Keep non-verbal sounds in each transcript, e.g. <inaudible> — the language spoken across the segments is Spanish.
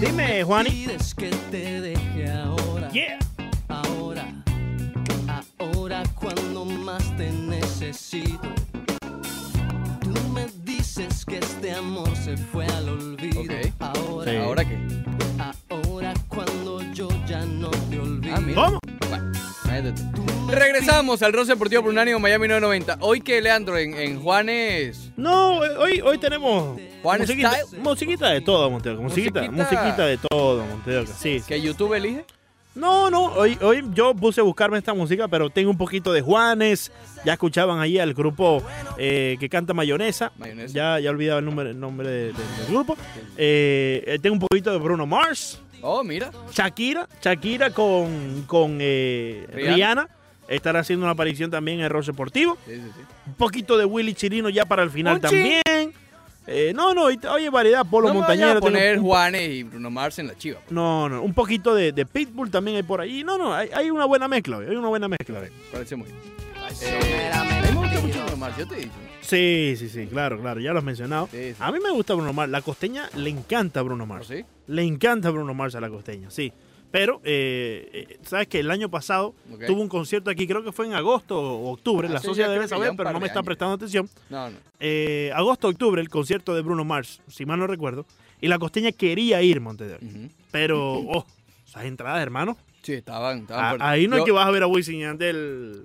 Dime, Juani. Pides que te deje ahora. Yeah. Ahora, ahora cuando más te necesito. Tú me dices que este amor se fue al olvido. Ok. Ahora, Sí. ¿Ahora qué? ahora cuando yo ya no te olvido. Ah. ¿Cómo? Tú. Regresamos al Roce Deportivo por Unánimo Miami 990. Hoy que Leandro en, en Juanes. No, hoy, hoy tenemos musiquita, musiquita de todo, Monteoca. Musiquita, Musiquita. musiquita de todo, Monteoca. Sí. ¿Que YouTube elige? No, no, hoy, hoy yo puse a buscarme esta música, pero tengo un poquito de Juanes. Ya escuchaban ahí al grupo eh, que canta Mayonesa. Mayonesa. Ya, ya olvidaba el nombre, el nombre de- de- del grupo. Eh, eh, tengo un poquito de Bruno Mars. Oh, mira. Shakira, Shakira con, con eh, Rihanna. Rihanna. Estará haciendo una aparición también en Ross Deportivo. Sí, sí, sí. Un poquito de Willy Chirino ya para el final también. Eh, no, no, y- oye, variedad, Polo no Montañero. a poner un- Juanes y Bruno Mars en la chiva. pues. No, no, un poquito de, de Pitbull también hay por ahí. No, no, hay, hay una buena mezcla, hay una buena mezcla. Parece muy bien. Eh, a mí me gusta mucho Bruno Mars, yo te he dicho. Sí, sí, sí, claro, claro, ya lo has mencionado. Sí, sí. A mí me gusta Bruno Mars, la costeña le encanta a Bruno ¿Oh, Mars. sí? Le encanta Bruno Mars a la costeña, sí. Pero, eh, eh, ¿sabes que El año pasado Ok. tuvo un concierto aquí, creo que fue en agosto o octubre, la Ah, sí, socia ya debe saber, pero no me está prestando atención. No, no. Eh, agosto, octubre, el concierto de Bruno Mars, si mal no recuerdo. Y la costeña quería ir, Montedor. Ujú. Pero, oh, esas entradas, hermano. Sí, estaban. estaban a- ahí no es Yo- que vas a ver a Wisin y Yandel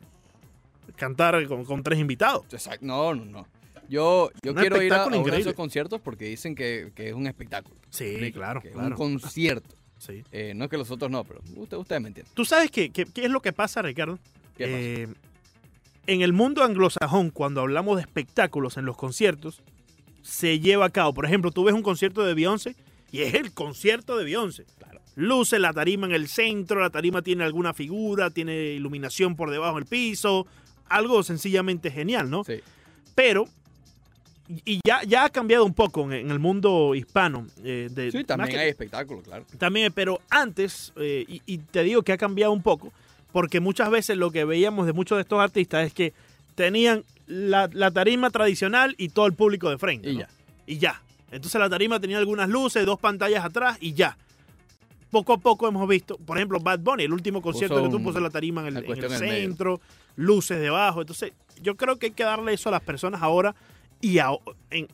cantar con, con tres invitados. Exacto. No, no, no. Yo, yo Un quiero ir a, a uno de esos conciertos porque dicen que, que es un espectáculo. Sí, Ricky, claro, que es claro. un concierto. Sí. Eh, no que los otros no, pero usted- ustedes me entienden. ¿Tú sabes qué, qué- qué es lo que pasa, Ricardo? ¿Qué pasa? Eh, en el mundo anglosajón, cuando hablamos de espectáculos en los conciertos, se lleva a cabo. Por ejemplo, tú ves un concierto de Beyoncé y es el concierto de Beyoncé. Luce la tarima en el centro, la tarima tiene alguna figura, tiene iluminación por debajo del piso, algo sencillamente genial, ¿no? Sí. Pero, y ya, ya ha cambiado un poco en, en el mundo hispano. eh, de- Sí, también que- hay espectáculo, claro. también, pero antes, eh, y, y te digo que ha cambiado un poco, porque muchas veces lo que veíamos de muchos de estos artistas es que tenían la, la tarima tradicional y todo el público de frente. Y ¿no? ya. Y ya. Entonces la tarima tenía algunas luces, dos pantallas atrás y ya. Poco a poco hemos visto, por ejemplo, Bad Bunny, el último concierto Puso que tú puso la tarima en el, en medio. centro, luces debajo. Entonces, yo creo que hay que darle eso a las personas ahora y a- en,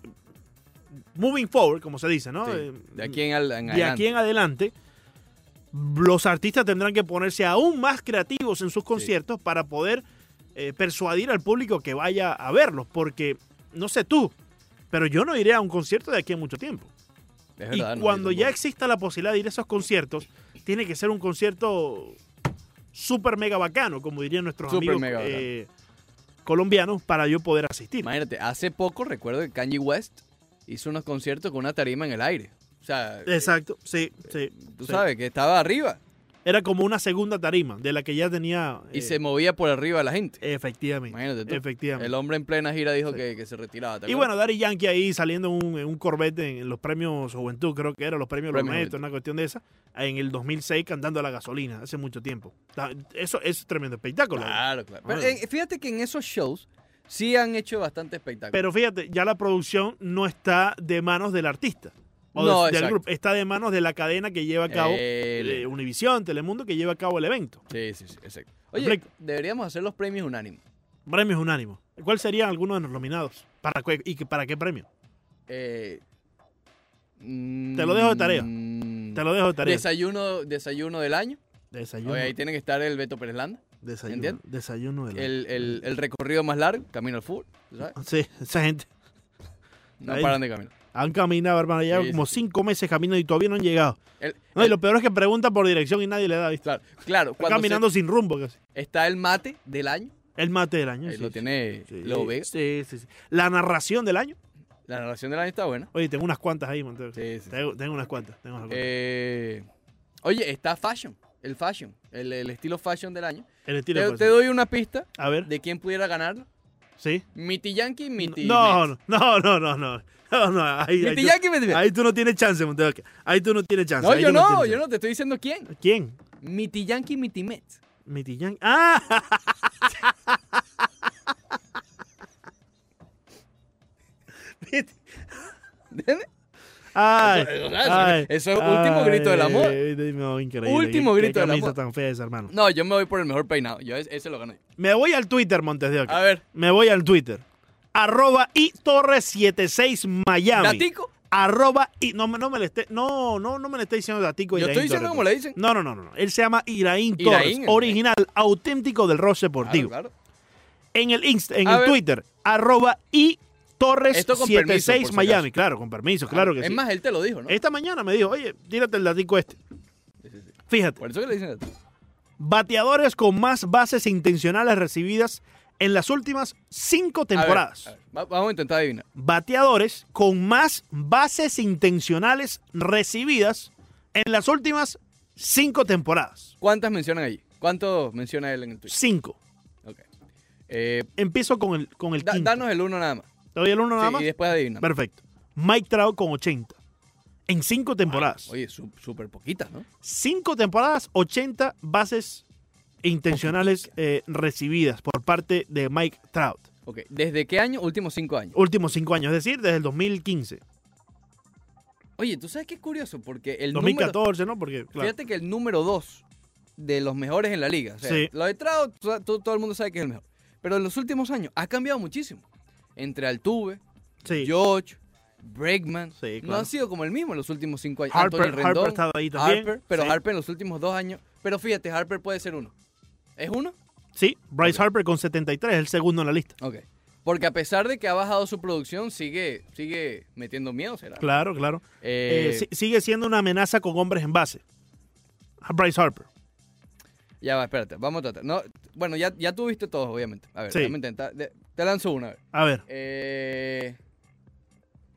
moving forward, como se dice, ¿no? Sí. Eh, De aquí en, al- en de adelante. aquí en adelante, los artistas tendrán que ponerse aún más creativos en sus conciertos para poder eh, persuadir al público que vaya a verlos. Porque, no sé tú, pero yo no iré a un concierto de aquí en mucho tiempo. Es y verdad, cuando ya exista la posibilidad de ir a esos conciertos, tiene que ser un concierto súper mega bacano, como dirían nuestros Súper amigos mega eh, colombianos, para yo poder asistir. Imagínate, hace poco recuerdo que Kanye West hizo unos conciertos con una tarima en el aire. O sea, Exacto, sí, sí. tú sí. sabes que estaba arriba Era como una segunda tarima de la que ya tenía. y eh, se movía por arriba la gente. Efectivamente. Imagínate tú. Efectivamente. El hombre en plena gira dijo Sí. que, que se retiraba. ¿te Y bueno, Daddy Yankee ahí saliendo en un, en un Corvette en los premios Juventud, creo que eran los premios Premios Lometo, una cuestión de esa, en el 2006 cantando a la gasolina, hace mucho tiempo. Ta- Eso es tremendo espectáculo. Claro, claro. Pero, Ah. eh, fíjate que en esos shows sí han hecho bastante espectáculo. Pero fíjate, ya la producción no está de manos del artista. O No, de- del grupo, está de manos de la cadena que lleva a cabo El- Univisión, Telemundo, que lleva a cabo el evento. Sí, sí, sí, exacto. Oye, deberíamos hacer los premios unánimos. Premios unánimos. ¿Cuál serían algunos de los nominados? ¿Para qué, ¿Y para qué premio? Eh, Te lo dejo de tarea. mm, Te lo dejo de tarea. Desayuno, desayuno del año. Desayuno. Oye, ahí tiene que estar el Beto Pérez Landa. desayuno, ¿entiendes? desayuno de la- El, el- el recorrido más largo, camino al fútbol. ¿tú ¿sabes? Sí, esa gente. No Ahí. paran de caminar. Han caminado, hermano, ya Sí, como sí, cinco meses caminando y todavía no han llegado. El- No, y lo peor es que preguntan por dirección y nadie le da, ¿viste? claro, claro. Cuando caminando sin rumbo casi. está el mate del año. El mate del año. Ahí sí, lo sí. tiene Sí, Leo Vega. sí, sí, sí. La narración del año. La narración del año está buena. Oye, tengo unas cuantas ahí, Montero. Sí, sí. Tengo, tengo unas cuantas. Tengo unas cuantas. Eh, oye, está fashion. El fashion. El, el estilo fashion del año. el estilo Te, de te doy una pista A ver. de quién pudiera ganarlo. Sí. Miti Yankee Miti No, Mets. no, no, no, no. No, <laughs> no. Ahí, ahí Miti tú, Yankee Mets. ahí tú no tienes chance, Montero. Ahí tú no tienes chance. No, ahí yo tú no, tienes yo no, te estoy diciendo quién. ¿Quién? Miti Yankee Miti Mets. Miti Yankee. ¡Ah! <laughs> <laughs> ¿Entiendes? Ay, Eso- eso- ay, eso es último grito del amor. ay, no, increíble. Último Qué- grito qué del amor. tan fea esa, hermano. No, yo me voy por el mejor peinado. Yo ese, ese lo gané. Me voy al Twitter, Montes de Oca. A ver, Me voy al Twitter. Arroba y Torres 76 Miami. ¿Datico? Arroba y no, me- no me le esté, no, no, no me le esté diciendo Datico Yo Iraín estoy diciendo Torres. como le dicen. No, no, no, no. Él se llama Iraín Iraín, Torres, original, auténtico del Ross Claro, Deportivo. claro. En el Insta, en A el ver. Twitter, arroba y Torres Esto con permiso, 76 por si Miami. Claro, con permiso, claro que es sí. más, él te lo dijo, ¿no? Esta mañana me dijo, oye, tírate el datico este. Sí, sí, sí. Fíjate, Por eso que le dicen bateadores con más bases intencionales recibidas en las últimas cinco A ver, temporadas. a ver, va- vamos a intentar adivinar. Bateadores con más bases intencionales recibidas en las últimas cinco temporadas. ¿Cuántas mencionan allí? ¿Cuánto menciona él en el Twitter? Cinco. Ok. Eh, Empiezo con el, con el da- quinto. danos el uno nada más. ¿Te doy el uno nada Sí, más? y después adivina. Perfecto. Mike Trout con 80. En cinco temporadas. Oye, súper poquitas, ¿no? Cinco temporadas, 80 bases intencionales eh, recibidas por parte de Mike Trout. Ok. ¿Desde qué año? Últimos cinco años. Últimos cinco años, es decir, desde el 2015. Oye, ¿tú sabes qué es curioso? Porque el número... 2014, ¿no? Porque, claro. Fíjate que el número dos de los mejores en la liga. O sea, Sí. Lo de Trout, tú- todo el mundo sabe que es el mejor. Pero en los últimos años ha cambiado muchísimo. Entre Altuve, Sí. George, Bregman. Sí, No claro. ha sido como el mismo en los últimos cinco años. Harper, Anthony Harper Rendón, ha estado ahí también. Harper, pero sí. Harper en los últimos dos años. Pero fíjate, Harper puede ser uno. ¿Es uno? Sí, Bryce. Harper con 73, el segundo en la lista. Ok. Porque a pesar de que ha bajado su producción, sigue, sigue metiendo miedo, ¿será? Claro, claro. Eh, Eh, sigue siendo una amenaza con hombres en base. Bryce Harper. Ya va, espérate, vamos a tratar. No, bueno, ya, ya tuviste todos, obviamente. A ver, Sí. déjame intentar. de- te lanzo una, a ver. A ver, Eh,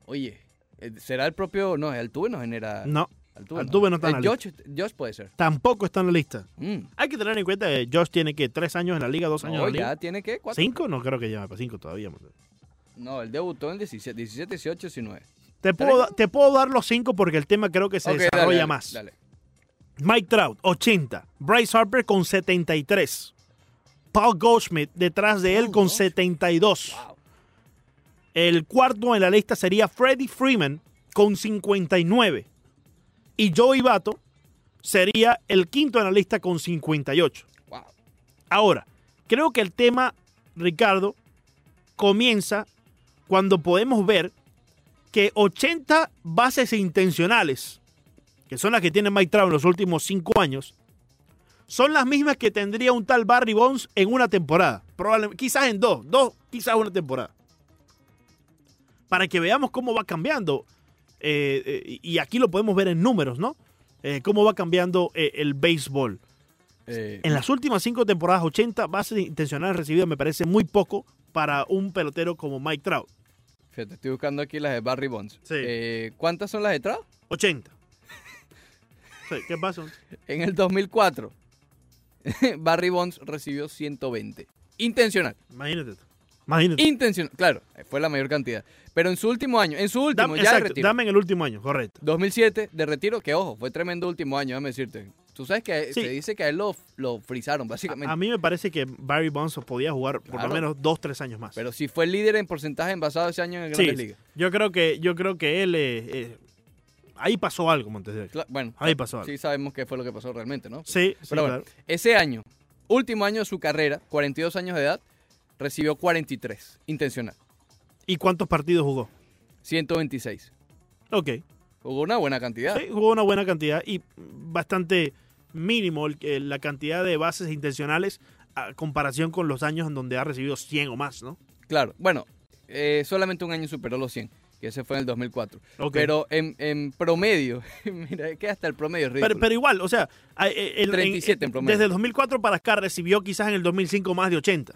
oye, eh, ¿será el propio? No, Altuve no genera. no, Altuve, Altuve no está en la Josh, Josh puede ser. tampoco está en la lista. Mm. Hay que tener en cuenta que Josh tiene que tres años en la liga, dos años No, en la liga. ya tiene que cuatro. ¿Cinco? No creo que lleve para cinco todavía. No, él debutó en el 17, 17 18, 19. Te puedo, te puedo dar los cinco porque el tema creo que se dale, desarrolla dale, más. Dale. Mike Trout, 80. Bryce Harper con 73. Paul Goldschmidt detrás de él con Goldschmidt. 72. Wow. El cuarto en la lista sería Freddie Freeman con 59. Y Joey Bato sería el quinto en la lista con 58. Wow. Ahora, creo que el tema, Ricardo, comienza cuando podemos ver que 80 bases intencionales, que son las que tiene Mike Trout en los últimos cinco años, son las mismas que tendría un tal Barry Bonds en una temporada. Probablemente, quizás en dos, dos, quizás una temporada. Para que veamos cómo va cambiando. eh, eh, y aquí lo podemos ver en números, ¿no? Eh, cómo va cambiando el béisbol. En las últimas cinco temporadas, 80 bases intencionales recibidas me parece muy poco para un pelotero como Mike Trout. Fíjate, estoy buscando aquí las de Barry Bonds. Sí. ¿Cuántas son las de Trout? 80. <laughs> Sí, ¿Qué pasa? En el 2004, <laughs> Barry Bonds recibió 120. Intencional. Imagínate. tú. Imagínate. Intencional. Claro, fue la mayor cantidad. Pero en su último año, en su último, Dame, ya de retiro. dame en el último año, correcto. 2007 de retiro, que ojo, fue tremendo último año, déjame decirte. Tú sabes que Sí. se dice que a él lo, lo frizaron, básicamente. A mí me parece que Barry Bonds podía jugar por Claro. lo menos dos, tres años más. Pero si fue el líder en porcentaje envasado ese año en sí, Grandes Ligas. yo creo que, yo creo que él eh, eh, ahí pasó algo, Montes de Oca. Bueno, Ahí pasó algo. sí sabemos qué fue lo que pasó realmente, ¿no? Sí, sí, Pero bueno, claro. ese año, último año de su carrera, 42 años de edad, recibió 43, intencional. ¿Y cuántos partidos jugó? 126. Ok. Jugó una buena cantidad. Sí, jugó una buena cantidad y bastante mínimo el- el- la cantidad de bases intencionales a comparación con los años en donde ha recibido 100 o más, ¿no? Claro, bueno, eh, solamente un año superó los 100, que ese fue en el 2004. Ok. Pero en, en promedio, <laughs> mira, es que hasta el promedio es Pero, igual, o sea, a- eh, el- 37 en promedio. desde el 2004 para acá recibió quizás en el 2005 más de 80.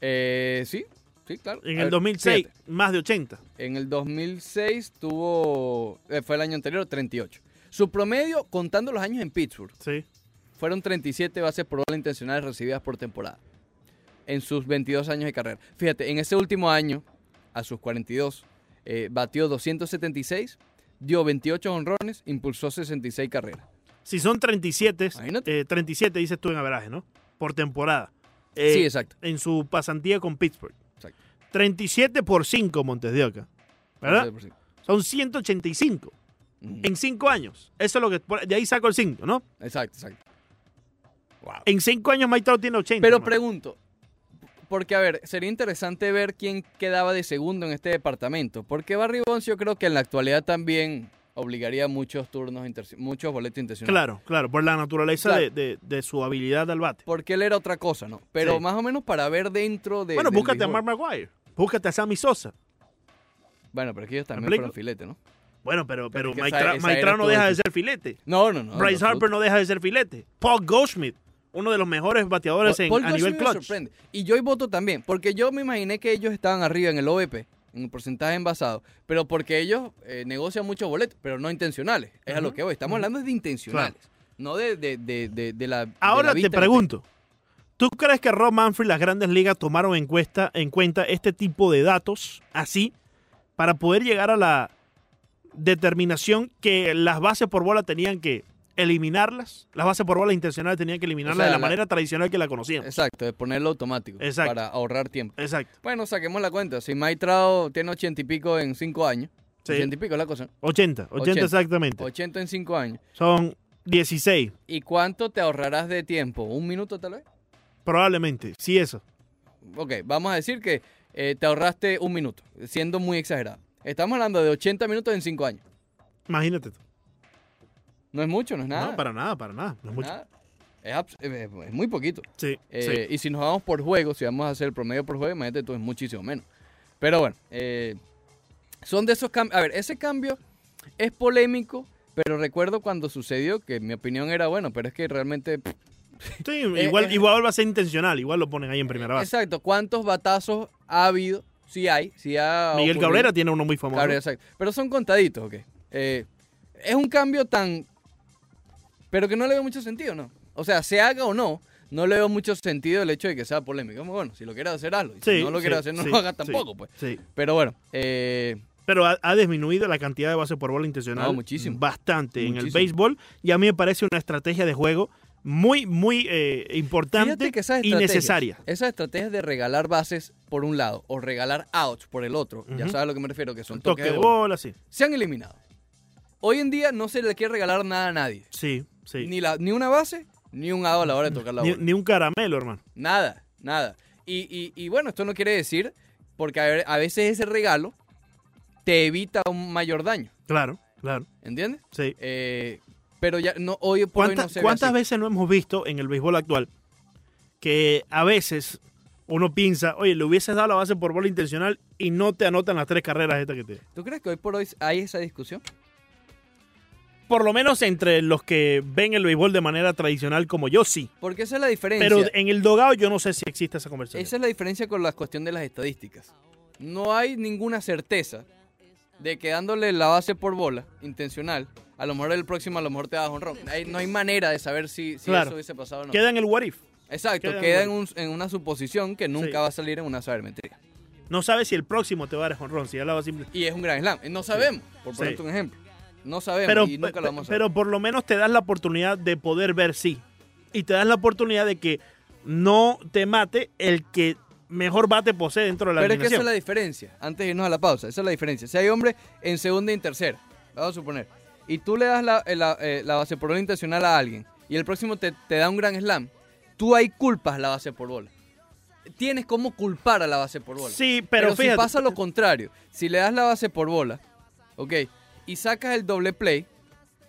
Eh, sí, sí, claro. En A el ver, 2006 fíjate, más de 80. en el 2006 tuvo, eh, fue el año anterior, 38. Su promedio, contando los años en Pittsburgh, Sí. fueron 37 bases por bola intencionales recibidas por temporada en sus 22 años de carrera. Fíjate, en ese último año, a sus 42, eh, batió 276, dio 28 honrones, impulsó 66 carreras. Si son 37, Imagínate. eh, 37 dices tú en averaje, ¿no? Por temporada. Eh, sí, exacto. En su pasantía con Pittsburgh. Exacto. 37 por 5 Montes de Oca. ¿Verdad? Son 185 Ujú. en 5 años. Eso es lo que. De ahí saco el 5, ¿no? Exacto, exacto. Wow. En 5 años Trout tiene 80. Pero hermano. pregunto, porque a ver, sería interesante ver quién quedaba de segundo en este departamento, porque Barry Bonds yo creo que en la actualidad también obligaría muchos turnos, muchos boletos intencionales. Claro, claro, por la naturaleza Claro. de, de- de su habilidad al bate. Porque él era otra cosa, ¿no? Pero Sí. más o menos para ver dentro de. bueno, búscate a. Mark Maguire. Búscate a Sammy Sosa. Bueno, pero aquí ellos también fueron filete, ¿no? Bueno, pero, pero, Mike, esa- Mike no deja de ser filete. No, no, no. Bryce. Harper no deja de ser filete. Paul Goldschmidt, uno de los mejores bateadores en- a nivel me clutch. sorprende. Y yo voto también, porque yo me imaginé que ellos estaban arriba en el OVP, en el porcentaje envasado, pero porque ellos eh, negocian muchos boletos, pero no intencionales. Es a lo que voy. Estamos hablando de intencionales, no de, de, de, de, la. Ahora la te vista pregunto, ¿tú crees que Rob Manfred y las grandes ligas tomaron en, cuesta- en cuenta este tipo de datos así para poder llegar a la determinación que las bases por bola tenían que eliminarlas? Las bases por bola intencionales tenían que eliminarlas sea, de la, la- manera tradicional que la conocíamos. Exacto, de ponerlo automático, Exacto. para ahorrar tiempo. Exacto. Bueno, saquemos la cuenta. Si Mike Trout tiene ochenta y pico en cinco años, Sí. ochenta y pico es la cosa, 80, 80, 80. exactamente. 80 en cinco años. Son 16, ¿Y cuánto te ahorrarás de tiempo? ¿Un minuto tal vez? probablemente. Sí, eso. Ok, vamos a decir que eh, te ahorraste un minuto, siendo muy exagerado. Estamos hablando de 80 minutos en 5 años. Imagínate tú. No es mucho, no es nada. No, para nada, para nada. No es mucho. Nada. Es, abs- es- es muy poquito. Sí, Eh, sí. Y si nos vamos por juego, si vamos a hacer el promedio por juego, imagínate tú, es muchísimo menos. Pero bueno, eh, son de esos cambios. A ver, ese cambio es polémico, pero recuerdo cuando sucedió que mi opinión era bueno, pero es que realmente. pff, Sí, <laughs> eh, igual, eh, igual va a ser intencional, igual lo ponen ahí en primera base. Exacto, ¿cuántos batazos ha habido? Sí hay, sí ha. Miguel ocurrido. Cabrera tiene uno muy famoso. Cabrera, exacto. Pero son contaditos, ok. Eh, es un cambio tan. Pero que no le veo mucho sentido, ¿no? O sea, se haga o no, no le veo mucho sentido el hecho de que sea polémico. Como, Bueno, si lo quieres hacer, hazlo. Y si Sí, no lo sí, quieres hacer, no sí, lo hagas tampoco, pues. Pero bueno, eh, Pero ha, ha disminuido la cantidad de bases por bola intencional No, muchísimo. bastante en el béisbol y a mí me parece una estrategia de juego muy, muy eh, importante y necesaria. Esas estrategias de regalar bases por un lado o regalar outs por el otro, ya sabes a lo que me refiero, que son Toque toques de de bola, bola, sí. se han eliminado. Hoy en día no se le quiere regalar nada a nadie. Sí, sí. Ni, la, ni una base, ni un out a la hora de tocar la Ni, bola. ni un caramelo, hermano. Nada, nada. Y, y- y bueno, esto no quiere decir, porque a, a veces ese regalo te evita un mayor daño, Claro, claro. ¿entiendes? Sí. Eh, pero ya no, hoy por hoy no ¿Cuántas, se ve cuántas así. veces no hemos visto en el béisbol actual que a veces uno piensa, oye, le hubieses dado la base por bola intencional y no te anotan las tres carreras estas que te... ¿Tú crees que hoy por hoy hay esa discusión? Por lo menos entre los que ven el béisbol de manera tradicional como yo, sí. Porque esa es la diferencia. Pero en el dogado yo no sé si existe esa conversación. Esa es la diferencia con la cuestión de las estadísticas. No hay ninguna certeza de que dándole la base por bola intencional, a lo mejor el próximo a lo mejor te da honrón. No hay manera de saber si, si Claro. eso hubiese pasado o no. Queda en el what if. Exacto, queda queda, en un- en una suposición que nunca Sí. va a salir en una sabermetría. No sabes si el próximo te va a dar jonrón, si ya la va simple. Y es un gran slam. No sabemos, por Sí. ponerte un ejemplo. No sabemos Pero, y nunca lo vamos a pero por lo menos te das la oportunidad de poder ver sí. Y te das la oportunidad de que no te mate el que mejor bate posee dentro de la Pero es que esa es la diferencia. Antes de irnos a la pausa, esa es la diferencia. Si hay hombre en segunda y en tercera, vamos a suponer, y tú le das la, eh, la, eh, la base por bola intencional a alguien, y el próximo te, te da un gran slam, tú ahí culpas la base por bola. Tienes como culpar a la base por bola. Sí, pero, Pero, fíjate. si pasa lo contrario, si le das la base por bola, ok, y sacas el doble play,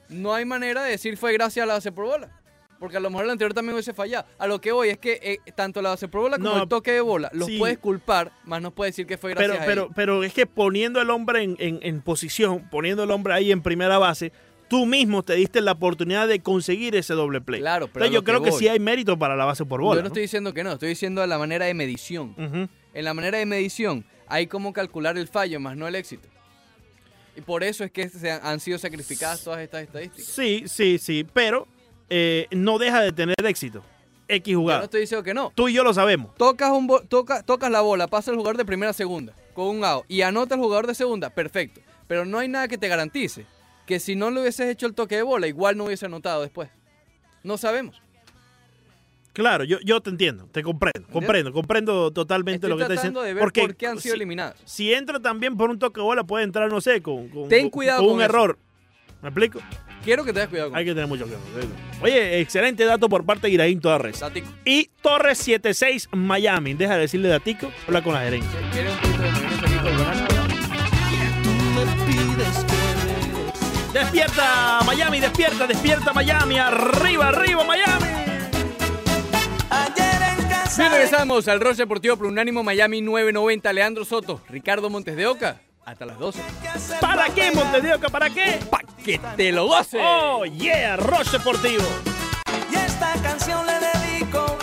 no hay manera de decir fue gracias a la base por bola. Porque a lo mejor el anterior también hubiese fallado. A lo que voy es que eh, tanto la base por bola como No, el toque de bola los sí. puedes culpar, más no puedes decir que fue gracias pero, a pero, pero es que poniendo al hombre en, en- en posición, poniendo al hombre ahí en primera base, tú mismo te diste la oportunidad de conseguir ese doble play. Claro, pero yo que creo que, sí hay mérito para la base por bola. Yo no estoy diciendo que no, estoy diciendo a la manera de medición. En la manera de medición hay como calcular el fallo, más no el éxito. Y por eso es que se han, han sido sacrificadas todas estas estadísticas. Sí, sí, sí, pero eh, no deja de tener éxito. X Yo jugada. no estoy diciendo que no. Tú y yo lo sabemos. Tocas, un bo- toca- tocas la bola, pasa el jugador de primera a segunda con un out y anota el jugador de segunda, perfecto. Pero no hay nada que te garantice que si no le hubieses hecho el toque de bola, igual no hubiese anotado después. No sabemos. Claro, yo, yo te entiendo, te comprendo, comprendo, comprendo totalmente Estoy lo que estás diciendo. de ver porque por qué han sido si, eliminadas. si entra también por un toque de bola, puede entrar, no sé, con, con- Ten cuidado con con un eso. error. ¿Me explico? Quiero que tengas cuidado con Hay que tener mucho cuidado. Oye, excelente dato por parte de Iraín Torres. Datico. Y Torres 76 Miami. Deja de decirle datico, habla con la gerencia. Despierta Miami, despierta, despierta Miami. Arriba, arriba Miami. Bien, regresamos al Roche Deportivo por Unánimo Miami 990. Leandro Soto, Ricardo Montes de Oca. Hasta las 12. ¿Para qué, Montevideo? ¿Para qué? ¡Pa' que te lo goces! Oh, yeah, Roche Deportivo. Y esta canción le dedico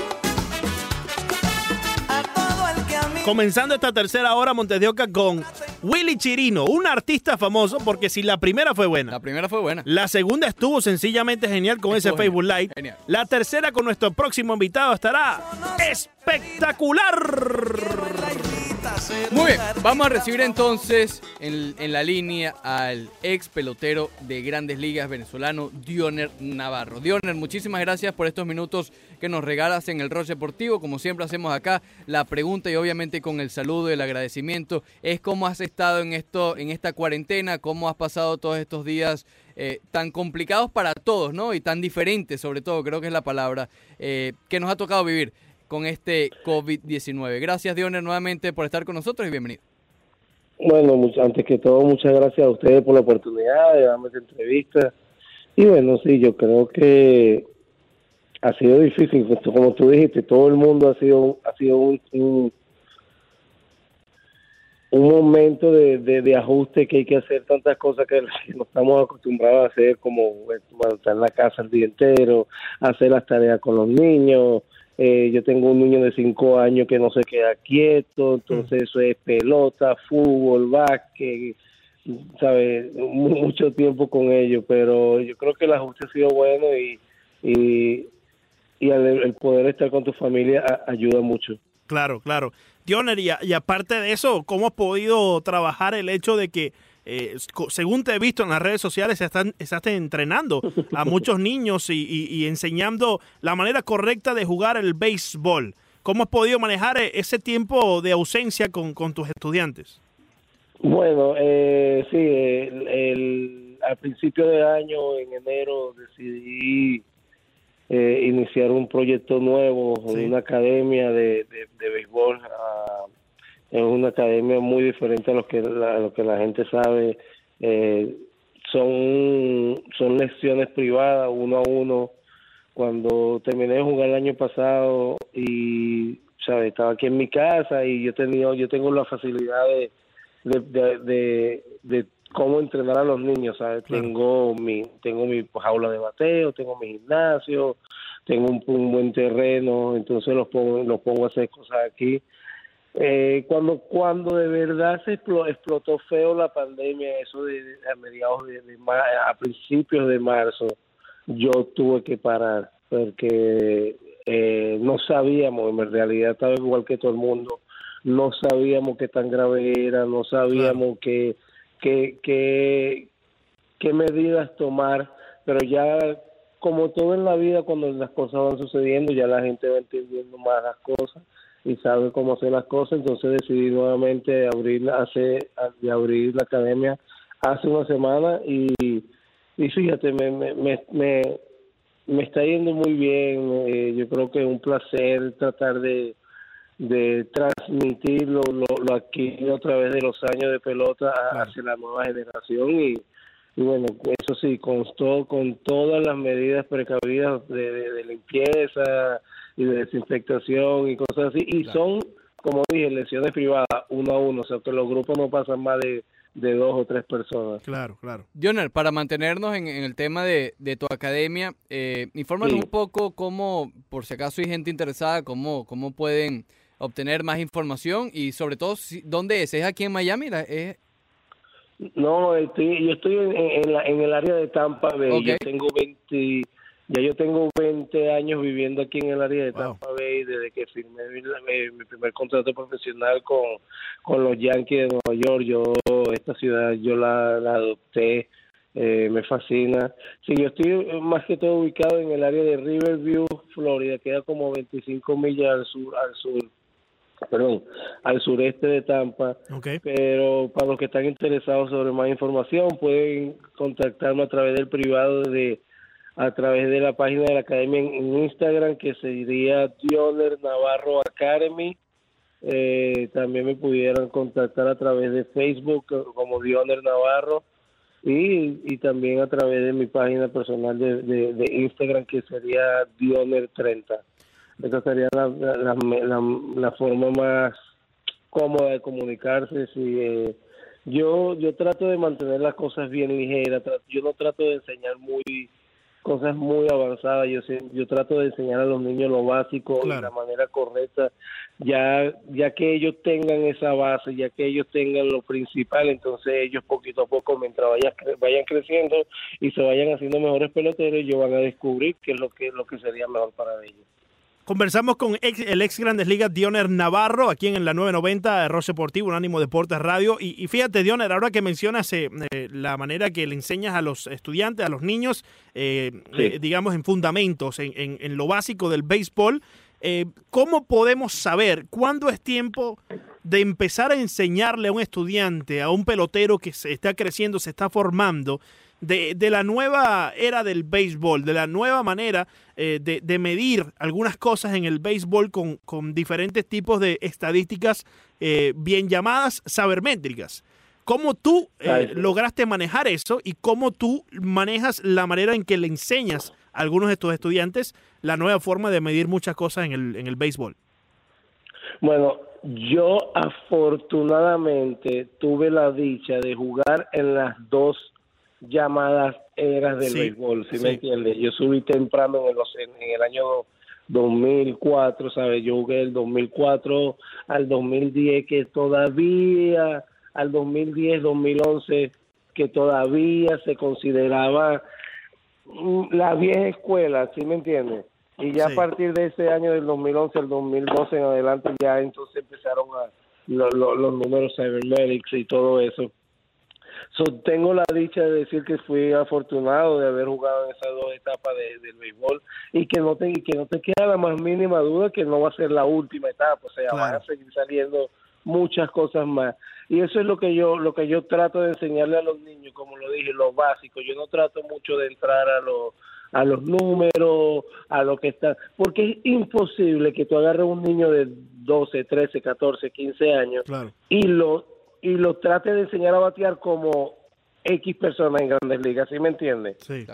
a todo el que a mí Comenzando esta tercera hora, Montes de Oca con Willy Chirino, un artista famoso, porque si la primera fue buena, La primera fue buena. la segunda estuvo sencillamente genial con ese Facebook Live. genial. La tercera con nuestro próximo invitado estará espectacular. Muy bien, vamos a recibir entonces en, en la línea al ex pelotero de Grandes Ligas venezolano, Dioner Navarro. Dioner, muchísimas gracias por estos minutos que nos regalas en el Roche Deportivo. Como siempre hacemos acá, la pregunta y obviamente con el saludo y el agradecimiento es cómo has estado en esto, en esta cuarentena, cómo has pasado todos estos días eh, tan complicados para todos, ¿no? Y tan diferentes, sobre todo, creo que es la palabra, eh, que nos ha tocado vivir con este COVID-19. Gracias, Dioner, nuevamente por estar con nosotros y bienvenido. Bueno, antes que todo, muchas gracias a ustedes por la oportunidad de darme esta entrevista. Y bueno, sí, yo creo que ha sido difícil, pues, como tú dijiste, todo el mundo ha sido, ha sido un, un, momento de, de, de ajuste que hay que hacer tantas cosas que, <laughs> no estamos acostumbrados a hacer, como estar en la casa el día entero, hacer las tareas con los niños. Eh, yo tengo un niño de cinco años que no se queda quieto, entonces eso es pelota, fútbol, básquet, ¿sabes? Mu- Mucho tiempo con ellos, pero yo creo que el ajuste ha sido bueno y, y, y el, poder estar con tu familia ayuda mucho. Claro, claro. Dioner, y, y aparte de eso, ¿cómo has podido trabajar el hecho de que, eh, según te he visto en las redes sociales, se están, estás entrenando a <laughs> muchos niños y, y- y enseñando la manera correcta de jugar el béisbol? ¿Cómo has podido manejar eh, ese tiempo de ausencia con, con tus estudiantes? Bueno, eh, sí, el, el- al principio de año, en enero, decidí eh, iniciar un proyecto nuevo, Sí. una academia de, de, de béisbol. ah, es una academia muy diferente a lo que la, a lo que la gente sabe. Eh, son, son lecciones privadas, uno a uno. Cuando terminé de jugar el año pasado y ¿sabes? estaba aquí en mi casa y yo tenía, yo tengo la facilidad de, de, de, de, de cómo entrenar a los niños, ¿sabes? Claro. Tengo mi tengo mi jaula de bateo, tengo mi gimnasio, tengo un, un buen terreno, entonces los pongo los pongo a hacer cosas aquí. Eh, cuando cuando de verdad se explo- explotó feo la pandemia, eso de, de- a mediados de, de a principios de marzo, yo tuve que parar porque eh, no sabíamos, en realidad estaba igual que todo el mundo, no sabíamos qué tan grave era, no sabíamos qué, qué, qué, qué medidas tomar, pero ya como todo en la vida, cuando las cosas van sucediendo, ya la gente va entendiendo más las cosas y sabe cómo hacer las cosas, entonces decidí nuevamente abrir, hace, de abrir la academia hace una semana y, y fíjate, me, me, me, me, está yendo muy bien, eh, yo creo que es un placer tratar de, de transmitir lo, lo, lo adquirido a través de los años de pelota hacia la nueva generación y, y bueno, eso sí, con, todo, con todas las medidas precavidas de, de- de limpieza y de desinfectación y cosas así, y Claro. son, como dije, lesiones privadas, uno a uno, o sea que los grupos no pasan más de, de dos o tres personas. Claro, claro. Dioner, para mantenernos en, en el tema de, de tu academia, eh, infórmanos Sí. un poco cómo, por si acaso hay gente interesada, cómo, cómo pueden obtener más información y sobre todo, si- ¿dónde es? ¿Es aquí en Miami? Es- No, estoy, yo estoy en, en, la- en el área de Tampa Bay. Yo tengo 20, ya yo tengo 20 años viviendo aquí en el área de Wow. Tampa Bay desde que firmé mi, mi- mi primer contrato profesional con, con los Yankees de Nueva York. Yo esta ciudad yo la, la adopté eh, me fascina. Sí, yo estoy más que todo ubicado en el área de Riverview, Florida, queda como 25 millas al sur, al sur, perdón, al sureste de Tampa. Ok. Pero para los que están interesados sobre más información, pueden contactarme a través del privado de a través de la página de la academia en, Instagram que sería Dioner Navarro Academy. Eh, también me pudieran contactar a través de Facebook eh, como Dioner Navarro y, y también a través de mi página personal de, de, Instagram que sería Dioner30. Esa sería la, la, la, forma más cómoda de comunicarse. Si, eh, yo, yo trato de mantener las cosas bien ligeras, yo no trato de enseñar muy cosas muy avanzadas, yo yo trato de enseñar a los niños lo básico Claro. de la manera correcta, ya ya que ellos tengan esa base, ya que ellos tengan lo principal, entonces ellos poquito a poco mientras vayan vayan creciendo y se vayan haciendo mejores peloteros, ellos van a descubrir qué es lo que lo que sería mejor para ellos. Conversamos con ex- el ex Grandes Ligas Dioner Navarro, aquí en la 990 de Ross Deportivo, Unánimo Deportes Radio. Y, y fíjate, Dioner, ahora que mencionas eh, eh, la manera que le enseñas a los estudiantes, a los niños, eh, Sí. eh, digamos, en fundamentos, en, en- en lo básico del béisbol, eh, ¿cómo podemos saber cuándo es tiempo de empezar a enseñarle a un estudiante, a un pelotero que se está creciendo, se está formando, de, de la nueva era del béisbol, de la nueva manera eh, de, de medir algunas cosas en el béisbol con, con diferentes tipos de estadísticas eh, bien llamadas sabermétricas. ¿Cómo tú eh, lograste manejar eso y cómo tú manejas la manera en que le enseñas a algunos de tus estudiantes la nueva forma de medir muchas cosas en el, en el béisbol? Bueno, yo afortunadamente tuve la dicha de jugar en las dos llamadas eras del Sí, béisbol, si sí. me entiendes? Yo subí temprano en, los, en, en el año 2004, ¿sabes? Yo jugué del 2004 al 2010, que todavía, al 2010, 2011, que todavía se consideraba mm, la vieja escuela, ¿sí me entiendes? Y ya Sí. a partir de ese año del 2011 al 2012 en adelante ya entonces empezaron a lo- lo- los números cybernetics y todo eso. So, tengo la dicha de decir que fui afortunado de haber jugado en esas dos etapas de- del béisbol y que no te y que no te queda la más mínima duda que no va a ser la última etapa, o sea, van Claro. a seguir saliendo muchas cosas más. Y eso es lo que yo lo que yo trato de enseñarle a los niños, como lo dije, lo básico. Yo no trato mucho de entrar a los a los números, a lo que está, porque es imposible que tú agarres un niño de 12, 13, 14, 15 años Claro. y lo y lo trate de enseñar a batear como X persona en Grandes Ligas, ¿sí me entiendes? Sí.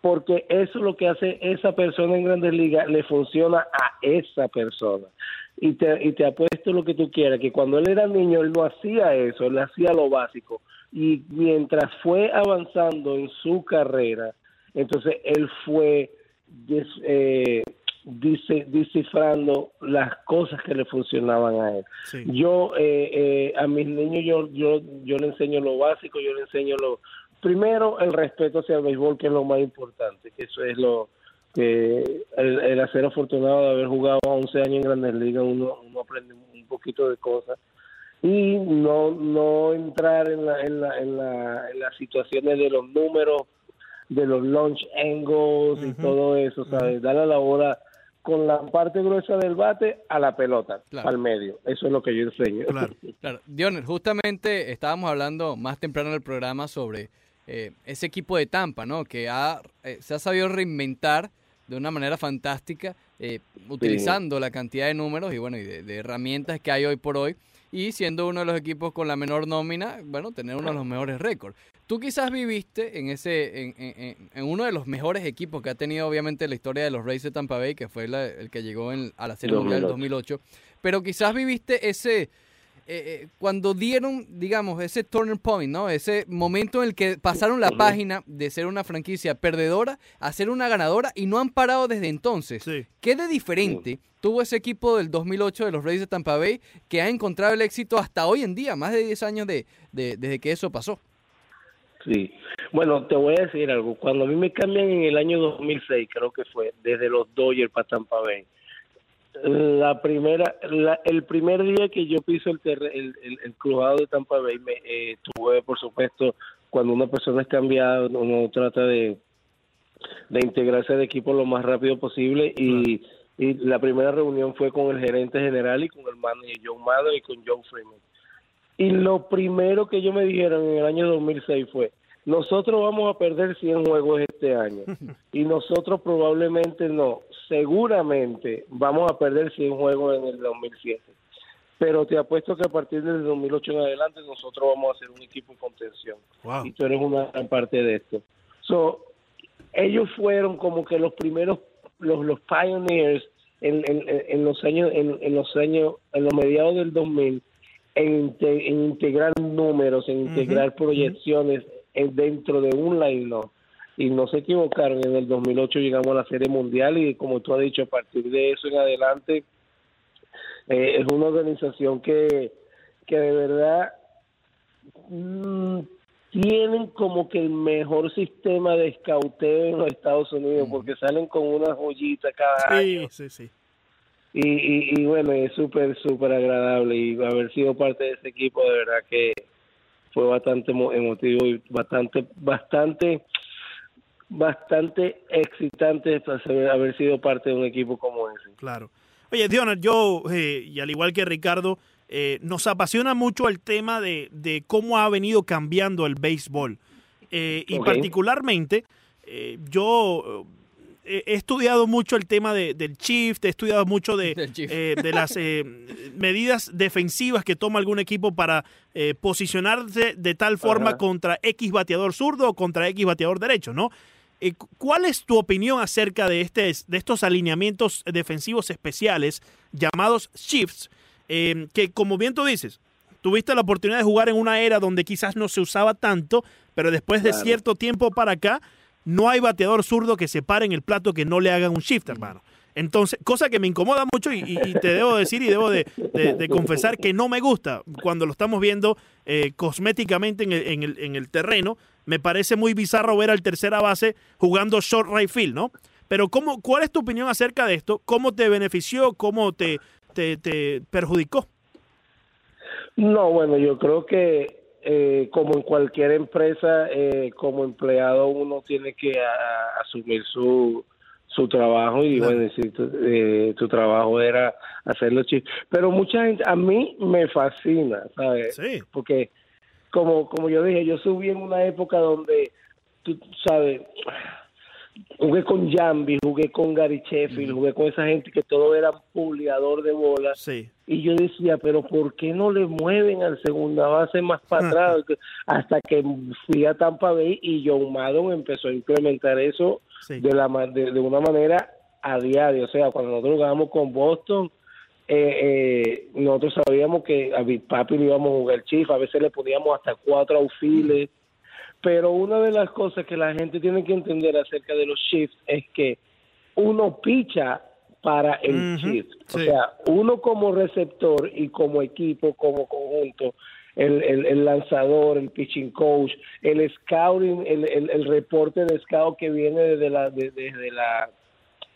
Porque eso es lo que hace esa persona en Grandes Ligas, le funciona a esa persona. Y te, y te apuesto lo que tú quieras, que cuando él era niño, él no hacía eso, él hacía lo básico. Y mientras fue avanzando en su carrera, entonces él fue des- eh, dice- descifrando las cosas que le funcionaban a él. Sí. Yo eh, eh, a mis niños yo yo yo le enseño lo básico, yo le enseño lo primero el respeto hacia el béisbol que es lo más importante, que eso es lo que el, el hacer afortunado de haber jugado 11 años en Grandes Ligas uno, uno aprende un poquito de cosas y no no entrar en la, en la, en la, en las situaciones de los números de los launch angles y todo eso, ¿sabes? Darle la hora con la parte gruesa del bate a la pelota, Claro. al medio. Eso es lo que yo enseño. Claro. <laughs> Claro, Dioner, justamente estábamos hablando más temprano en el programa sobre eh, ese equipo de Tampa, ¿no? Que ha, eh, se ha sabido reinventar de una manera fantástica, eh, utilizando la cantidad de números y bueno, y de, de herramientas que hay hoy por hoy, y siendo uno de los equipos con la menor nómina, bueno, tener uno de los mejores récords. Tú quizás viviste en ese, en, en- en- en uno de los mejores equipos que ha tenido obviamente la historia de los Rays de Tampa Bay, que fue la- el que llegó en- a la Serie Mundial del 2008, pero quizás viviste ese, eh, eh, cuando dieron, digamos, ese turning point, ¿no? Ese momento en el que pasaron la página de ser una franquicia perdedora a ser una ganadora y no han parado desde entonces. Sí. ¿Qué de diferente tuvo ese equipo del 2008 de los Rays de Tampa Bay que ha encontrado el éxito hasta hoy en día, más de 10 años de, de- desde que eso pasó? Sí. Bueno, te voy a decir algo. Cuando a mí me cambian en el año 2006, creo que fue, desde los Dodgers para Tampa Bay, la primera, la- el primer día que yo piso el, terre- el, el, el cruzado de Tampa Bay, me, eh, tuve, por supuesto, cuando una persona es cambiada, uno trata de, de integrarse al equipo lo más rápido posible y, y la primera reunión fue con el gerente general y con el manager John Madden y con John Freeman. Y lo primero que ellos me dijeron en el año 2006 fue, nosotros vamos a perder 100 juegos este año <laughs> y nosotros probablemente no, seguramente vamos a perder 100 juegos en el 2007. Pero te apuesto que a partir del 2008 en adelante nosotros vamos a ser un equipo en contención. Wow. Y tú eres una gran parte de esto. So, ellos fueron como que los primeros, los, los pioneers en, en, en los años, en, en los años, en los mediados del 2000 en, en integrar números, en integrar proyecciones en- dentro de un line y no se equivocaron. En el 2008 llegamos a la Serie Mundial y como tú has dicho, a partir de eso en adelante eh, es una organización que, que de verdad mm, tienen como que el mejor sistema de escauteo en los Estados Unidos porque salen con una joyita cada año Sí, sí, sí. Y, y, y bueno, es súper, súper agradable y haber sido parte de ese equipo de verdad que fue bastante emo- emotivo y bastante, bastante, bastante excitante haber sido parte de un equipo como ese. Claro. Oye, Dionald, yo, eh, y al igual que Ricardo, eh, nos apasiona mucho el tema de, de cómo ha venido cambiando el béisbol. Eh, y particularmente, eh, yo he estudiado mucho el tema de- del shift, he estudiado mucho de, <laughs> eh, de las eh, medidas defensivas que toma algún equipo para eh, posicionarse de tal forma Ajá. contra X bateador zurdo o contra X bateador derecho, ¿no? Eh, cu- ¿Cuál es tu opinión acerca de, este, de estos alineamientos defensivos especiales llamados shifts? eh, que como bien tú dices, tuviste la oportunidad de jugar en una era donde quizás no se usaba tanto, pero después de Claro. cierto tiempo para acá, no hay bateador zurdo que se pare en el plato que no le hagan un shift, hermano. Entonces, cosa que me incomoda mucho y, te debo decir y debo de, confesar que no me gusta cuando lo estamos viendo eh, cosméticamente en el, en, el, en el terreno. Me parece muy bizarro ver al tercera base jugando short right field, ¿no? Pero ¿cómo, ¿cuál es tu opinión acerca de esto? ¿Cómo te benefició? ¿Cómo te, te perjudicó? No, bueno, yo creo que eh, como en cualquier empresa, eh, como empleado uno tiene que a- asumir su su trabajo y bueno, tu, eh, tu trabajo era hacerlo chicos. Pero mucha gente, a mí me fascina, ¿sabes? Sí. Porque como como yo dije, yo subí en una época donde, tú sabes, jugué con Jambi, jugué con Gary Sheffield, jugué con esa gente que todo era publicador de bolas. Sí. Y yo decía, pero ¿por qué no le mueven al segunda base más para atrás? Hasta que fui a Tampa Bay y John Maddon empezó a implementar eso Sí. de, la, de, de una manera a diario. O sea, cuando nosotros jugábamos con Boston, eh, eh, nosotros sabíamos que a Big Papi le íbamos a jugar chief, a veces le poníamos hasta cuatro outfields. Pero una de las cosas que la gente tiene que entender acerca de los shifts es que uno picha para el Ujú, shift. O sea, uno como receptor y como equipo, como conjunto, el, el, el lanzador, el pitching coach, el scouting, el, el, el reporte de scout que viene desde la, de- desde la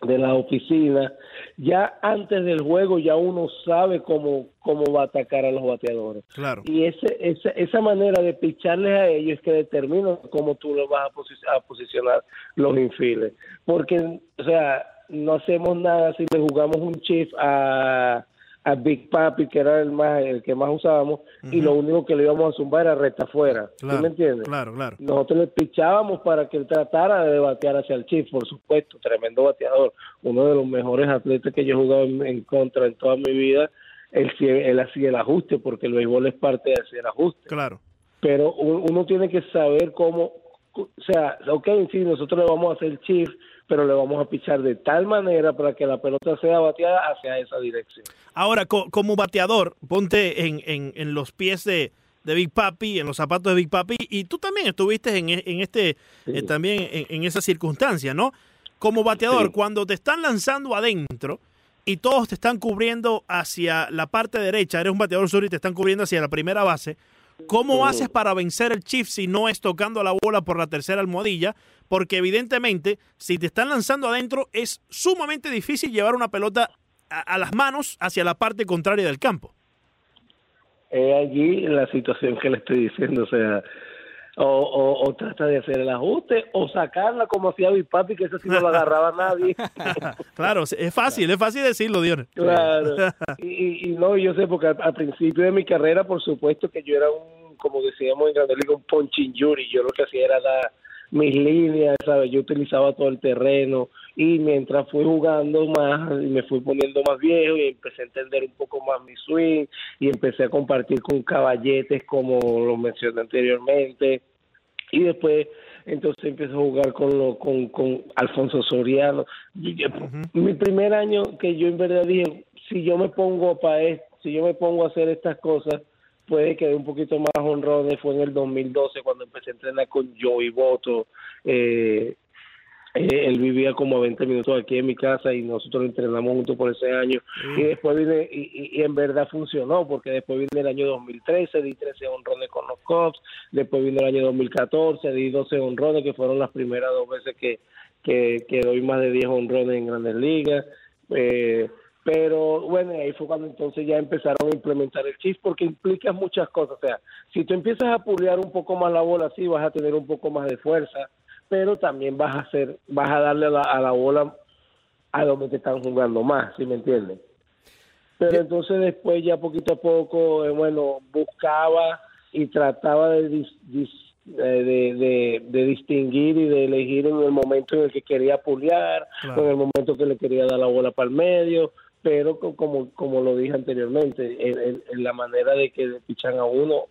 de la oficina, ya antes del juego ya uno sabe cómo, cómo va a atacar a los bateadores. Claro. Y ese, esa, esa manera de picharles a ellos es que determina cómo tú le vas a, posi- a posicionar los infiles. Porque, o sea, no hacemos nada si le jugamos un chip a, a Big Papi, que era el más el que más usábamos, y lo único que le íbamos a zumbar era recta afuera. ¿Sí Claro. me entiendes? Claro, claro. Nosotros le pichábamos para que él tratara de batear hacia el chip, por supuesto, tremendo bateador, uno de los mejores atletas que yo he jugado en, en contra en toda mi vida. Él, él hacía el ajuste, porque el béisbol es parte de hacer ajuste. Claro. Pero uno tiene que saber cómo, o sea, ok, sí, nosotros le vamos a hacer chip, pero le vamos a pichar de tal manera para que la pelota sea bateada hacia esa dirección. Ahora, co- como bateador, ponte en, en- en los pies de, de Big Papi, en los zapatos de Big Papi, y tú también estuviste en, en este, eh, también en, en esa circunstancia, ¿no? Como bateador, Sí. cuando te están lanzando adentro y todos te están cubriendo hacia la parte derecha, eres un bateador sur y te están cubriendo hacia la primera base, ¿cómo haces para vencer el shift si no es tocando la bola por la tercera almohadilla? Porque evidentemente, si te están lanzando adentro, es sumamente difícil llevar una pelota a, a las manos hacia la parte contraria del campo. Es allí la situación que le estoy diciendo, o sea, o, o, o trata de hacer el ajuste, o sacarla como hacía mi papi, que eso sí no lo agarraba nadie. <laughs> claro, es fácil, es fácil decirlo, Dios. Claro. <laughs> Y, y, no, yo sé, porque al, principio de mi carrera, por supuesto que yo era un, como decíamos en Grande Liga, un punching jury. Yo lo que hacía era dar mis líneas, ¿sabes? Yo utilizaba todo el terreno y mientras fui jugando más y me fui poniendo más viejo y empecé a entender un poco más mi swing y empecé a compartir con caballetes como lo mencioné anteriormente y después entonces empecé a jugar con lo, con, con Alfonso Soriano. Mi primer año que yo en verdad dije, si yo me pongo para si yo me pongo a hacer estas cosas, puede que un poquito más honrones fue en el 2012 cuando empecé a entrenar con Joey Boto. Eh, eh, él vivía como a 20 minutos aquí en mi casa y nosotros entrenamos juntos por ese año. Y después vine, y, en verdad funcionó, porque después vine el año 2013, di 13 honrones con los Cubs, después vino el año 2014, di 12 honrones, que fueron las primeras dos veces que, que, que doy más de 10 honrones en grandes ligas. Eh, pero bueno, ahí fue cuando entonces ya empezaron a implementar el chip porque implica muchas cosas. O sea, si tú empiezas a pulear un poco más la bola, sí vas a tener un poco más de fuerza, pero también vas a hacer, vas a darle a la, a la bola a donde te están jugando más, ¿sí me entiendes? Pero entonces después ya poquito a poco, eh, bueno, buscaba y trataba de, de, de, distinguir y de elegir en el momento en el que quería pulear, en el momento que le quería dar la bola para el medio, pero como, como lo dije anteriormente, en, la manera de que pichan a uno,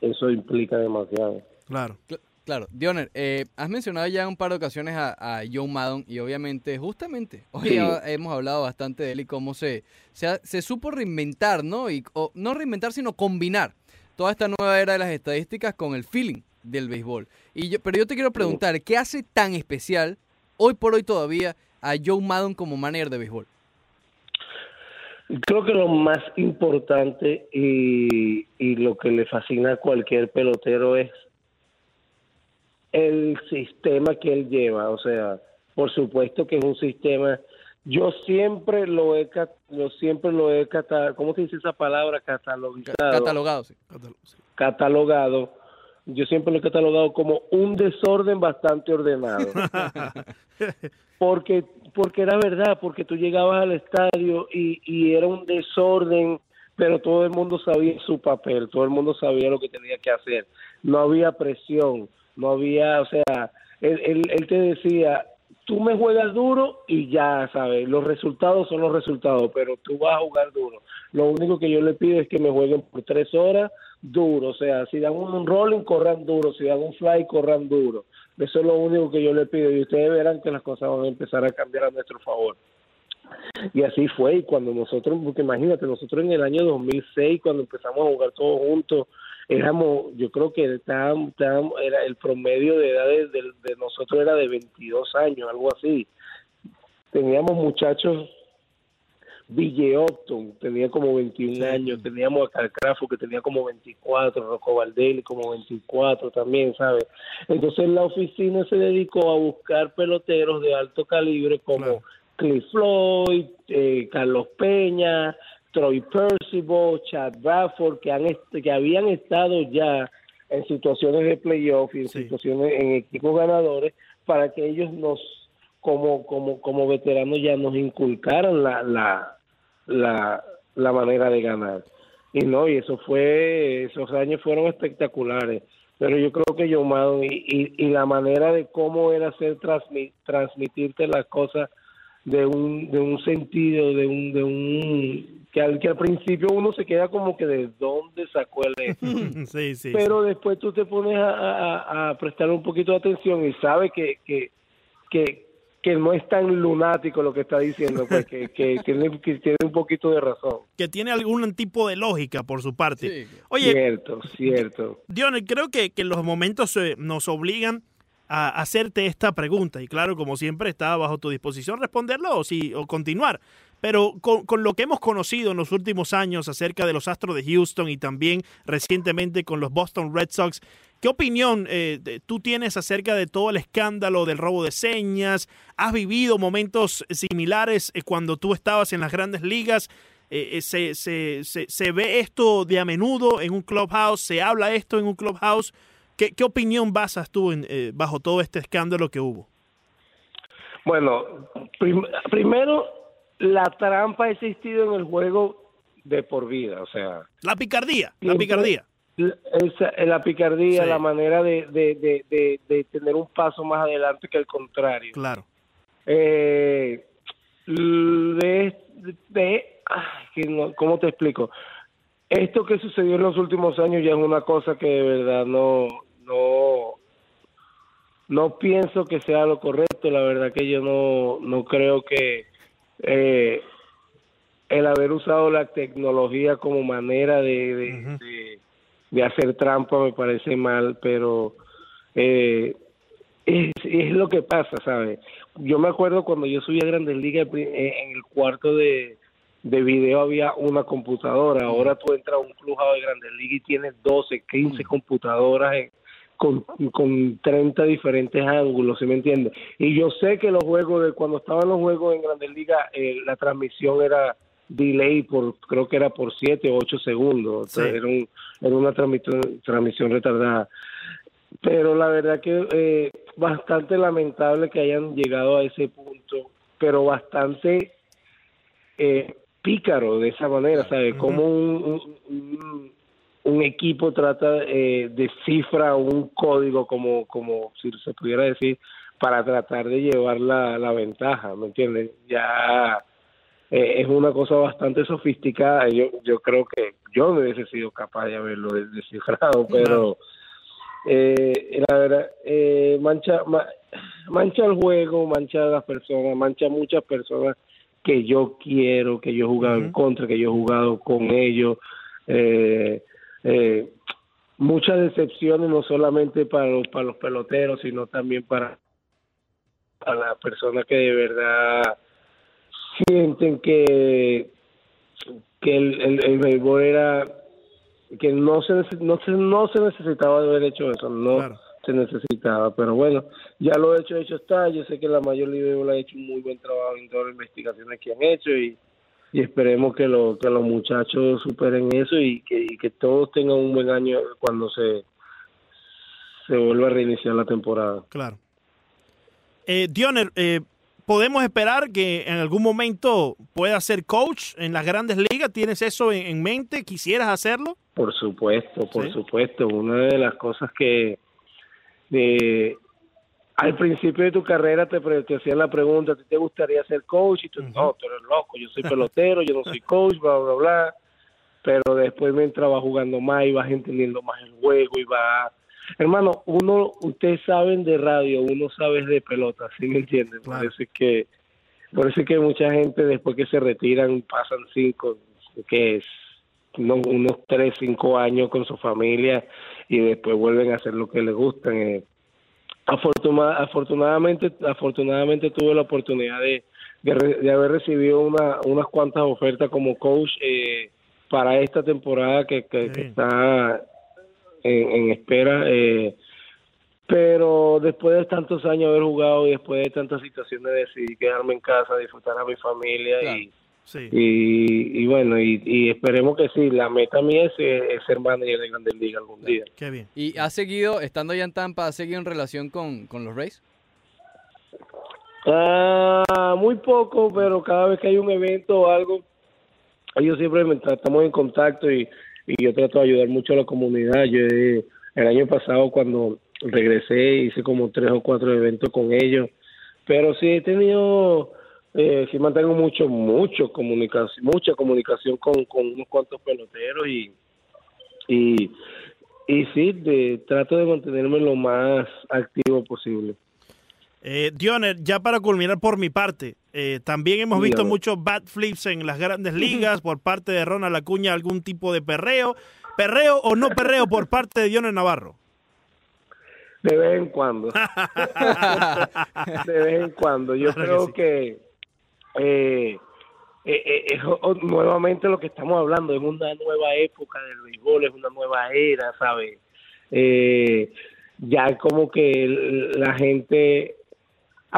eso implica demasiado. Claro. Claro, Dioner, eh, has mencionado ya un par de ocasiones a, Joe Maddon y obviamente, justamente, <laughs> hoy hemos hablado bastante de él y cómo se, se, se supo reinventar, ¿no? Y, no reinventar, sino combinar toda esta nueva era de las estadísticas con el feeling del béisbol. Y yo, pero yo te quiero preguntar, ¿qué hace tan especial hoy por hoy todavía a Joe Maddon como manager de béisbol? Creo que lo más importante y, y lo que le fascina a cualquier pelotero es el sistema que él lleva. O sea, por supuesto que es un sistema. Yo siempre lo he, yo siempre lo he ¿cómo se dice esa palabra? Catalogado. Catalogado, sí. Catalogado. Yo siempre lo he catalogado como un desorden bastante ordenado. <laughs> porque porque era verdad, porque tú llegabas al estadio y, era un desorden, pero todo el mundo sabía su papel, todo el mundo sabía lo que tenía que hacer. No había presión, no había, o sea, él, él, él te decía, tú me juegas duro y ya, ¿sabes? Los resultados son los resultados, pero tú vas a jugar duro. Lo único que yo le pido es que me jueguen por tres horas duro, o sea, si dan un rolling, corran duro, si dan un fly, corran duro. Eso es lo único que yo le pido y ustedes verán que las cosas van a empezar a cambiar a nuestro favor. Y así fue, y cuando nosotros, porque imagínate, nosotros en el año 2006, cuando empezamos a jugar todos juntos, éramos, yo creo que estábamos, el promedio de edad de, de, nosotros era de 22 años, algo así. Teníamos muchachos Ville Upton tenía como 21 años, teníamos a Calcrafo que tenía como 24, Rocco Valdelli como 24 también, ¿sabes? Entonces la oficina se dedicó a buscar peloteros de alto calibre como Cliff Floyd, eh, Carlos Peña, Troy Percival, Chad Bradford, que, han que habían estado ya en situaciones de playoff y en situaciones en equipos ganadores para que ellos nos como como como veteranos ya nos inculcaran la la la, la manera de ganar. Y no, y eso fue, esos años fueron espectaculares. Pero yo creo que yo, y, y, la manera de cómo era hacer transmitirte las cosas de un, de un sentido, de un, de un que al, que al principio uno se queda como que de dónde sacó el <laughs> sí, sí, pero después tú te pones a, a, a prestar un poquito de atención y sabes que, que, que, que no es tan lunático lo que está diciendo, pues que, <laughs> que, tiene, un poquito de razón. Que tiene algún tipo de lógica por su parte. Oye, cierto, cierto. Dionel, creo que, que los momentos eh, nos obligan a hacerte esta pregunta y claro, como siempre, está bajo tu disposición responderlo o, sí, o continuar. Pero con, con, lo que hemos conocido en los últimos años acerca de los Astros de Houston y también recientemente con los Boston Red Sox, ¿Qué opinión eh, tú tienes acerca de todo el escándalo del robo de señas? ¿Has vivido momentos similares eh, cuando tú estabas en las grandes ligas? Eh, se, se, se, se, ve esto de a menudo en un clubhouse? ¿Se habla esto en un clubhouse? ¿Qué, qué opinión basas tú en, bajo todo este escándalo que hubo? Bueno, prim- primero, la trampa ha existido en el juego de por vida, o sea, La picardía, la picardía. Esa- la picardía, Sí. la manera de, de, de, de, tener un paso más adelante que el contrario. Claro. Eh, de, de- ay, que no- ¿Cómo te explico? Esto que sucedió en los últimos años ya es una cosa que de verdad no, no, no pienso que sea lo correcto. La verdad que yo no, no creo que eh, el haber usado la tecnología como manera de, de- de hacer trampa me parece mal, pero eh, es, es lo que pasa, ¿sabes? Yo me acuerdo cuando yo subí a Grandes Ligas eh, en el cuarto de, de video había una computadora. Ahora tú entras a un clujado de Grandes Ligas y tienes 12, 15 computadoras en- con, con 30 diferentes ángulos, ¿sí me entiendes? Y yo sé que los juegos, de cuando estaban los juegos en Grandes Ligas, eh, la transmisión era delay por, creo que era por 7 o 8 segundos. Sí. Era, un, era una transmisión, transmisión retardada pero la verdad que eh, bastante lamentable que hayan llegado a ese punto, pero bastante eh, pícaro de esa manera, ¿sabes? Como un, un, un- un equipo trata eh, descifra un código, como, como si se pudiera decir, para tratar de llevar la, la ventaja, ¿me entiendes? Ya eh, es una cosa bastante sofisticada. Yo, yo creo que yo no hubiese sido capaz de haberlo descifrado, pero eh, la verdad, eh, mancha, ma- mancha el juego, mancha a las personas, mancha a muchas personas que yo quiero, que yo he jugado en contra, que yo he jugado con ellos. Eh, eh, muchas decepciones, no solamente para los, para los peloteros, sino también para, para las personas que de verdad sienten que, que el, el, el béisbol era que no se, no se no se necesitaba de haber hecho eso, no Claro. se necesitaba, pero bueno, ya lo hecho, hecho está, yo sé que la mayor Baseball ha hecho un muy buen trabajo en todas las investigaciones que han hecho y, y esperemos que, lo, que los muchachos superen eso y que, y que todos tengan un buen año cuando se, se vuelva a reiniciar la temporada. Claro. Eh, Dioner, eh, ¿podemos esperar que en algún momento pueda ser coach en las grandes ligas? ¿Tienes eso en, en mente? ¿Quisieras hacerlo? Por supuesto, por Sí. supuesto. Una de las cosas que de, al principio de tu carrera te, hacían la pregunta, ¿a ti te gustaría ser coach? Y tú, no, tú eres loco, yo soy pelotero, yo no soy coach, bla, bla, bla. Pero después mientras vas jugando más y vas entendiendo más el juego y va Hermano, uno, ustedes saben de radio, uno sabe de pelota, ¿sí me entienden? Claro. Por eso es que, por eso es que mucha gente después que se retiran pasan cinco, que es unos, unos tres, cinco años con su familia y después vuelven a hacer lo que les gustan. Eh, afortuna- afortunadamente, afortunadamente tuve la oportunidad de, de, de haber recibido una, unas cuantas ofertas como coach eh, para esta temporada que, que- está en, en espera. Eh, pero después de tantos años de haber jugado y después de tantas situaciones decidí quedarme en casa, disfrutar a mi familia Claro. y, Sí. y, y bueno, y, y esperemos que sí, la meta mía es, eh, es ser manager de Grandes Ligas algún día. Qué bien. ¿Y has seguido, estando allá en Tampa, has seguido en relación con, con los Rays? Ah, muy poco, pero cada vez que hay un evento o algo, ellos siempre estamos en contacto y, y yo trato de ayudar mucho a la comunidad. Yo eh, el año pasado cuando regresé hice como tres o cuatro eventos con ellos, pero sí he tenido, eh, sí mantengo mucho, mucho comunicación, mucha comunicación con, con unos cuantos peloteros y y y sí, de, trato de mantenerme lo más activo posible. Eh, Dioner, ya para culminar por mi parte, eh, también hemos visto muchos bat flips en las grandes ligas por parte de Ronald Acuña, algún tipo de perreo. ¿Perreo o no perreo por parte de Dioner Navarro? De vez en cuando. <laughs> de vez en cuando. Yo Claro creo que que, eh, eh, eh, nuevamente lo que estamos hablando es una nueva época del béisbol, es una nueva era, ¿sabes? Eh, ya como que la gente...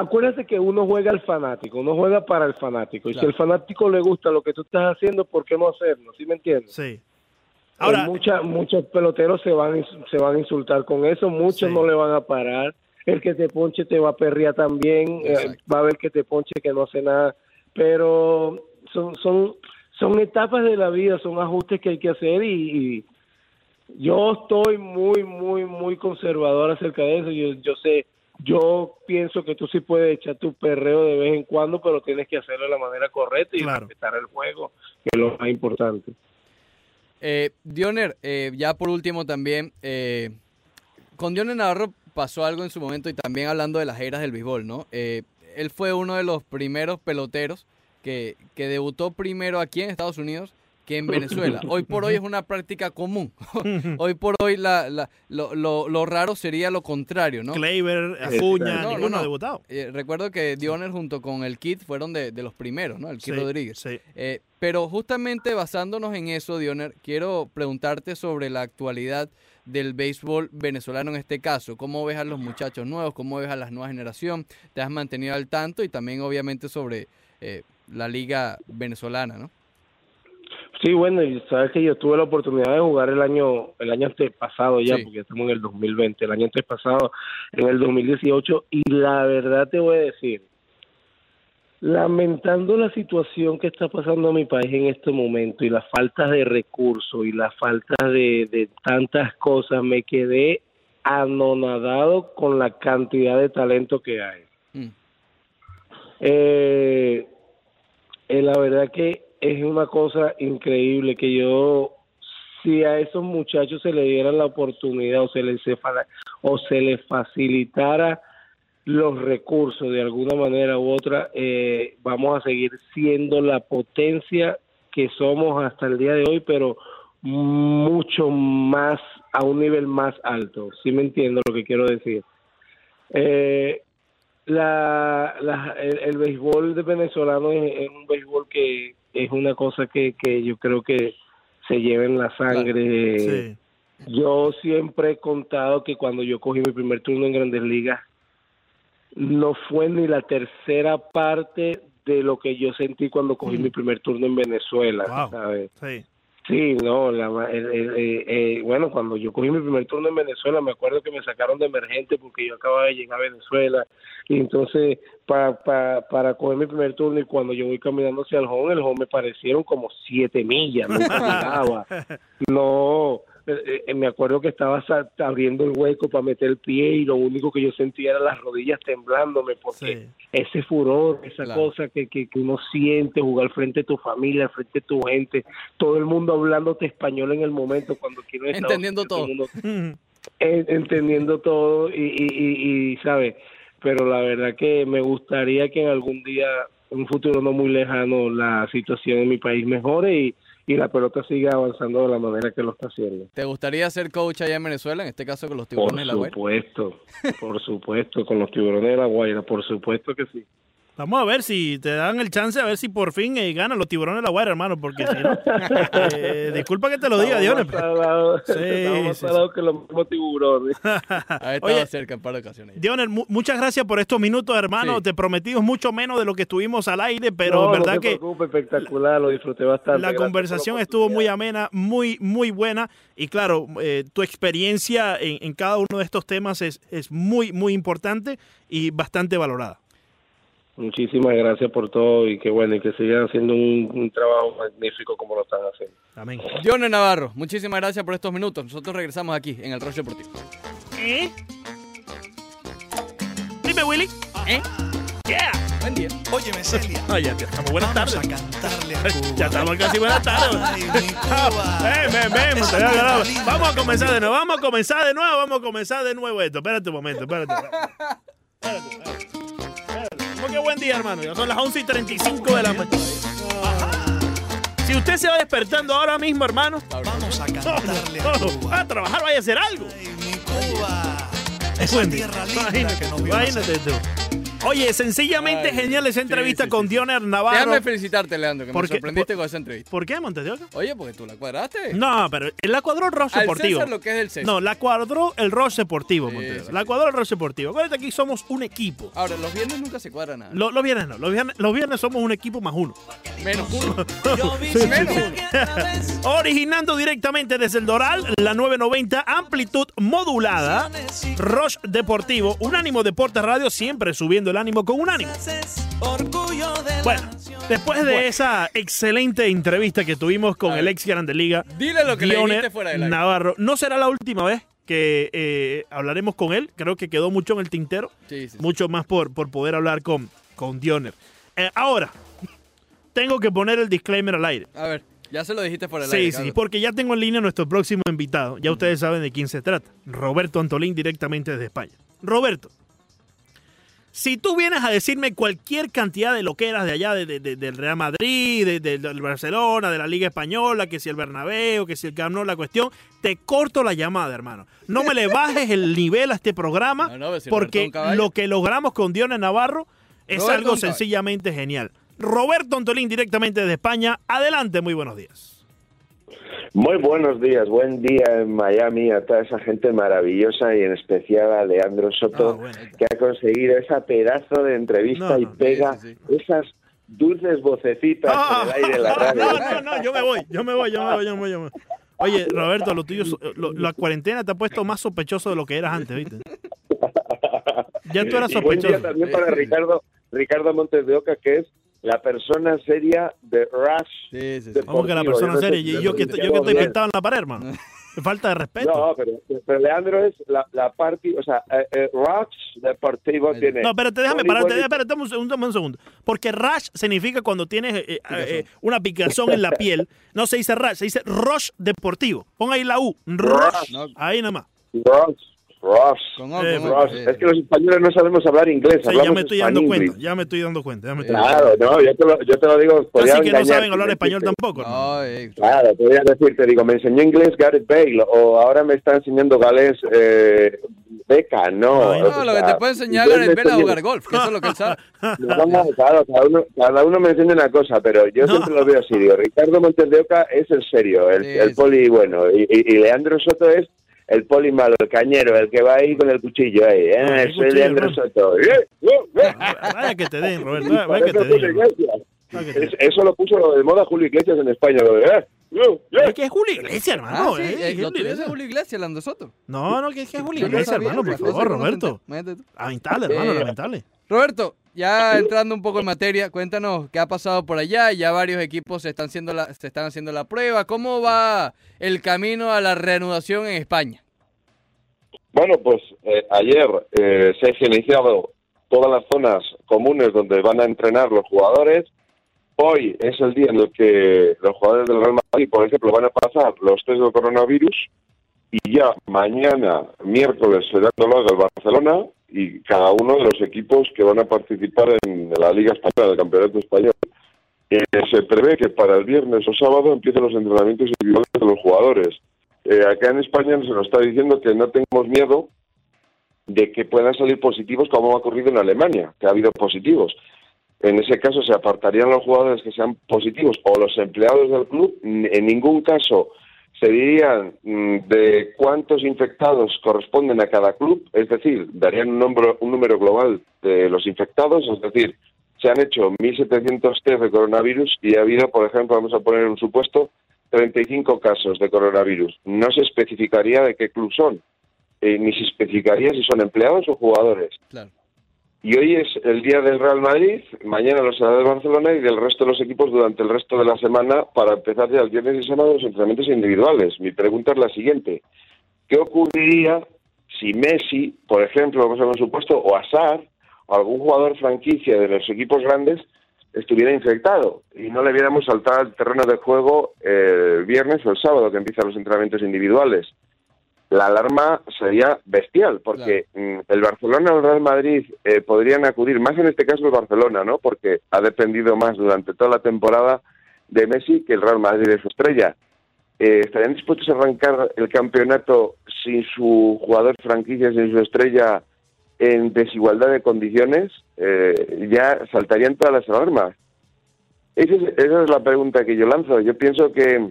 Acuérdate que uno juega al fanático, uno juega para el fanático. Y Claro. si al fanático le gusta lo que tú estás haciendo, ¿por qué no hacerlo? ¿Sí me entiendes? Sí. Ahora- mucha- muchos peloteros se van, se van a insultar con eso, muchos Sí. no le van a parar. El que te ponche te va a perrear también, eh, va a haber que te ponche que no hace nada, pero son, son, son etapas de la vida, son ajustes que hay que hacer y, y yo estoy muy, muy, muy conservador acerca de eso. Yo, yo sé, yo pienso que tú sí puedes echar tu perreo de vez en cuando, pero tienes que hacerlo de la manera correcta y Claro. respetar el juego, que es lo más importante. Eh, Dioner, eh, ya por último también, eh, con Dioner Navarro pasó algo en su momento y también hablando de las eras del béisbol, ¿no? Eh, él fue uno de los primeros peloteros que, que debutó primero aquí en Estados Unidos que en Venezuela. Hoy por hoy es una práctica común. <laughs> hoy por hoy la, la- lo, lo- lo raro sería lo contrario, ¿no? Kleiber, Acuña, No, no, ninguno no. ha debutado. Eh, recuerdo que Dioner junto con el Kid fueron de, de los primeros, ¿no? El Kid Sí, Rodríguez. sí. Eh, pero justamente basándonos en eso, Dioner, quiero preguntarte sobre la actualidad del béisbol venezolano en este caso. ¿Cómo ves a los muchachos nuevos? ¿Cómo ves a la nueva generación? ¿Te has mantenido al tanto? Y también, obviamente, sobre eh, la liga venezolana, ¿no? Sí, bueno, y sabes que yo tuve la oportunidad de jugar el año el año antepasado ya, Sí. porque estamos en el 2020, el año antepasado, en el 2018, y la verdad te voy a decir, lamentando la situación que está pasando en mi país en este momento y la falta de recursos y la falta de, de tantas cosas, me quedé anonadado con la cantidad de talento que hay. Mm. Eh, eh, la verdad que es una cosa increíble que yo, si a esos muchachos se le diera la oportunidad o se les, o se les facilitara los recursos de alguna manera u otra, eh, vamos a seguir siendo la potencia que somos hasta el día de hoy, pero mucho más, a un nivel más alto. ¿Sí me entiendo lo que quiero decir? Eh, la, el, béisbol de venezolano es un béisbol que es una cosa que, que yo creo que se lleva en la sangre. Sí. Yo siempre he contado que cuando yo cogí mi primer turno en Grandes Ligas, no fue ni la tercera parte de lo que yo sentí cuando cogí mi primer turno en Venezuela, Wow. ¿sabes? Sí. Sí, no, la, el- el- eh, eh, bueno, cuando yo cogí mi primer turno en Venezuela, me acuerdo que me sacaron de emergente porque yo acababa de llegar a Venezuela. Y entonces, pa, pa- para coger mi primer turno, y cuando yo voy caminando hacia el home, el home me parecieron como siete millas, nunca <laughs> llegaba. No, eh, eh, me acuerdo que estaba abriendo el hueco para meter el pie y lo único que yo sentía era las rodillas temblándome porque Sí. ese furor, esa Claro. cosa que, que, que uno siente, jugar frente a tu familia, frente a tu gente, todo el mundo hablándote español en el momento cuando quiero Entendiendo todo. <laughs> entendiendo todo y, y, y, y, ¿sabes? Pero la verdad que me gustaría que en algún día, en un futuro no muy lejano, la situación en mi país mejore y, y la pelota siga avanzando de la manera que lo está haciendo. ¿Te gustaría ser coach allá en Venezuela, en este caso con los Por tiburones de la Guaira? supuesto, por supuesto, con los tiburones de la Guaira, por supuesto que sí. Vamos a ver si te dan el chance, a ver si por fin eh, ganan los tiburones de la guardia, hermano, porque si no. <laughs> eh, disculpa que te lo diga, más salados- Sí, sí, salados que los mismos tiburones. <laughs> Ha estado Oye, cerca en par de ocasiones. Dioner, mu- muchas gracias por estos minutos, hermano. Sí. Te prometimos mucho menos de lo que estuvimos al aire, pero No, en verdad no te que espectacular, lo disfruté bastante. la Gracias conversación la estuvo muy amena, muy, muy buena. Y claro, eh, tu experiencia en, en cada uno de estos temas es, es muy, muy importante y bastante valorada. Muchísimas gracias por todo y que bueno, y que sigan haciendo un, un trabajo magnífico como lo están haciendo. Amén. Dioner Navarro, muchísimas gracias por estos minutos. Nosotros regresamos aquí en el Rush Deportivo. ¿Eh? Dime, Willy. ¿Eh? Yeah. Buen día. Óyeme, Celia. Ya, ya estamos. Buenas Vamos tardes. a cantarle a <laughs> Cuba. Ya estamos casi buenas tardes. Ay, mi Cuba. <laughs> Vamos a comenzar de nuevo, vamos a comenzar de nuevo, vamos a comenzar de nuevo esto. Espérate un momento, espérate. <laughs> Espérate, espérate, espérate. ¿Cómo que buen día, hermano? Ya son las 11 y 35 de la mañana. Si usted se va despertando ahora mismo, hermano, Vamos a <laughs> cantarle a Cuba. a trabajar, vaya a hacer algo. Ay, mi Cuba. Es buen día. Imagínate, imagínate. Oye, sencillamente Ay, genial esa entrevista sí, con sí. Dioner Navarro. Déjame felicitarte, Leandro, que ¿Por me sorprendiste Por- con esa entrevista. ¿Por qué, Montes de Oca? Oye, porque tú la cuadraste. No, pero la cuadró el Roche Al Deportivo. César lo que es el César. No, la cuadró el Roche Deportivo, Sí, Montes de Oca. sí. La cuadró el Roche Deportivo. Acuérdate, aquí somos un equipo. Ahora, los viernes nunca se cuadra nada. Lo- Los, viernes no, los viernes, los viernes somos un equipo más uno. Menos uno. <laughs> <laughs> Originando directamente desde el Doral, la 990 amplitud modulada. Roche Deportivo, Unánimo Deportes Radio, siempre subiendo el ánimo con un ánimo. Bueno, después de esa excelente entrevista que tuvimos con el ex Grande Liga, Dile lo que le dijiste fuera del aire. Navarro, no será la última vez que eh, hablaremos con él. Creo que quedó mucho en el tintero, Sí, sí, sí. mucho más por, por poder hablar con, con Dioner. Eh, ahora, tengo que poner el disclaimer al aire. A ver, ya se lo dijiste fuera del Sí, aire. sí, Carlos. porque ya tengo en línea a nuestro próximo invitado. Ya ustedes saben de quién se trata. Roberto Antolín, directamente desde España. Roberto, si tú vienes a decirme cualquier cantidad de loqueras de allá, de, de- de- del Real Madrid, de- de- del Barcelona, de la Liga Española, que si el Bernabéu, que si el Camp la cuestión, te corto la llamada, hermano. No me le bajes el nivel a este programa, No, no, si porque lo que logramos con Diones Navarro es Roberto algo sencillamente genial. Roberto Antolín, directamente desde España. Adelante, muy buenos días. Muy buenos días, buen día en Miami a toda esa gente maravillosa y en especial a Leandro Soto Ah, bueno. que ha conseguido esa pedazo de entrevista No, y no, pega sí, esas dulces vocecitas Ah, en el aire de la <laughs> radio. No, no, no, yo me voy, yo me voy, yo me voy, yo me voy. yo me voy. Oye, Roberto, lo tuyo, lo- la cuarentena te ha puesto más sospechoso de lo que eras antes, ¿viste? Ya tú eras Y buen día sospechoso. también para Ricardo, Ricardo Montes de Oca, que es la persona seria de Rush. Sí, sí, sí. Vamos que la persona yo no sé seria. si Y lo yo que, yo que estoy bien. pintado en la pared, hermano. <laughs> Falta de respeto. No, pero, pero Leandro es la, la parte, o sea, eh, eh, Rush Deportivo No, tiene... No, espérate, déjame pararte, espérate un segundo, un segundo. Porque rash significa cuando tienes eh, eh, eh, una picazón en la <laughs> piel. No se dice rash, se dice rush deportivo. Pon ahí la U. Rush. No. Ahí nada más. Rush, Con O, Eh, con sí. Es que los españoles no sabemos hablar inglés. Sí, ya me estoy dando cuenta, ya me estoy dando cuenta. Ya me estoy dando cuenta. Claro, no, yo te lo, yo te lo digo. podría Así que no saben hablar español decirte. tampoco. No, eh, Claro, podría decirte, digo, me enseñó inglés Gareth Bale o ahora me está enseñando galés eh, Beca, no. Ay, o no, lo que te puede enseñar Gareth Bale a jugar golf, que eso es lo que él sabe. <laughs> No, no, claro, cada uno, cada uno me enseña una cosa, pero yo No. siempre lo veo así. Digo, Ricardo Montes de Oca es el serio, el, Sí, el sí. poli bueno, y, y- y Leandro Soto es el poli malo, el cañero, el que va ahí con el cuchillo ahí. No, Eh, el soy cuchillo, Leandro hermano. Soto. ¡Eh! ¡Eh! ¡Eh! Vaya que te den, Roberto. Vaya, vaya que te den. Es-. Eso lo puso de moda Julio Iglesias en España. Lo de, ¡eh! ¡Eh! ¡Eh! Es que es Julio Iglesias, hermano. Ah, sí, eh, eh, es lo Julio tuyo es Iglesias. Julio Iglesias, Lando Soto. No, no, que es que es Julio Iglesias, hermano, por favor, Roberto. Lamentable, hermano, Eh, lamentable. Roberto, ya entrando un poco en materia, cuéntanos qué ha pasado por allá. Ya varios equipos se están haciendo la, se están haciendo la prueba. ¿Cómo va el camino a la reanudación en España? Bueno, pues eh, ayer eh, se han iniciado todas las zonas comunes donde van a entrenar los jugadores. Hoy es el día en el que los jugadores del Real Madrid, por ejemplo, van a pasar los test del coronavirus y ya mañana, miércoles, será el Barcelona y cada uno de los equipos que van a participar en la Liga Española, el Campeonato Español. Eh, se prevé que para el viernes o sábado empiecen los entrenamientos individuales de los jugadores. Eh, acá en España se nos está diciendo que no tengamos miedo de que puedan salir positivos como ha ocurrido en Alemania, que ha habido positivos. En ese caso se apartarían los jugadores que sean positivos o los empleados del club. En ningún caso se dirían mm, de cuántos infectados corresponden a cada club, es decir, darían un número, un número global de los infectados, es decir, se han hecho 1.700 test de coronavirus y ha habido, por ejemplo, vamos a poner un supuesto, 35 casos de coronavirus. No se especificaría de qué club son, eh, ni se especificaría si son empleados o jugadores. Claro. Y hoy es el día del Real Madrid, mañana los será del Barcelona y del resto de los equipos durante el resto de la semana para empezar ya el viernes y sábado los entrenamientos individuales. Mi pregunta es la siguiente. ¿Qué ocurriría si Messi, por ejemplo, vamos a supuesto, o Azar, o algún jugador franquicia de los equipos grandes estuviera infectado y no le viéramos saltar al terreno de juego eh, el viernes o el sábado que empiezan los entrenamientos individuales? La alarma sería bestial, porque mm, el Barcelona o el Real Madrid eh, podrían acudir, más en este caso el Barcelona, ¿no? Porque ha dependido más durante toda la temporada de Messi que el Real Madrid de su estrella. Eh, ¿Estarían dispuestos a arrancar el campeonato sin su jugador franquicia, sin su estrella, en desigualdad de condiciones, eh, ya saltarían todas las alarmas. Esa es, esa es la pregunta que yo lanzo. Yo pienso que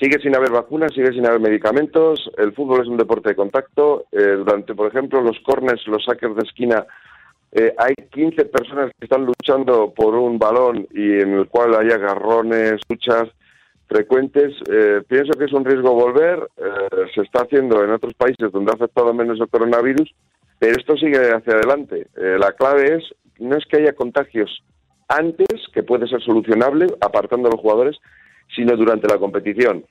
sigue sin haber vacunas, sigue sin haber medicamentos, el fútbol es un deporte de contacto. eh, durante, por ejemplo, los corners, los saques de esquina, eh, hay 15 personas que están luchando por un balón y en el cual hay agarrones, luchas frecuentes. Eh, pienso que es un riesgo volver. se está haciendo en otros países donde ha afectado menos el coronavirus, pero esto sigue hacia adelante. La clave es no es que haya contagios antes, que puede ser solucionable apartando a los jugadores, sino durante la competición.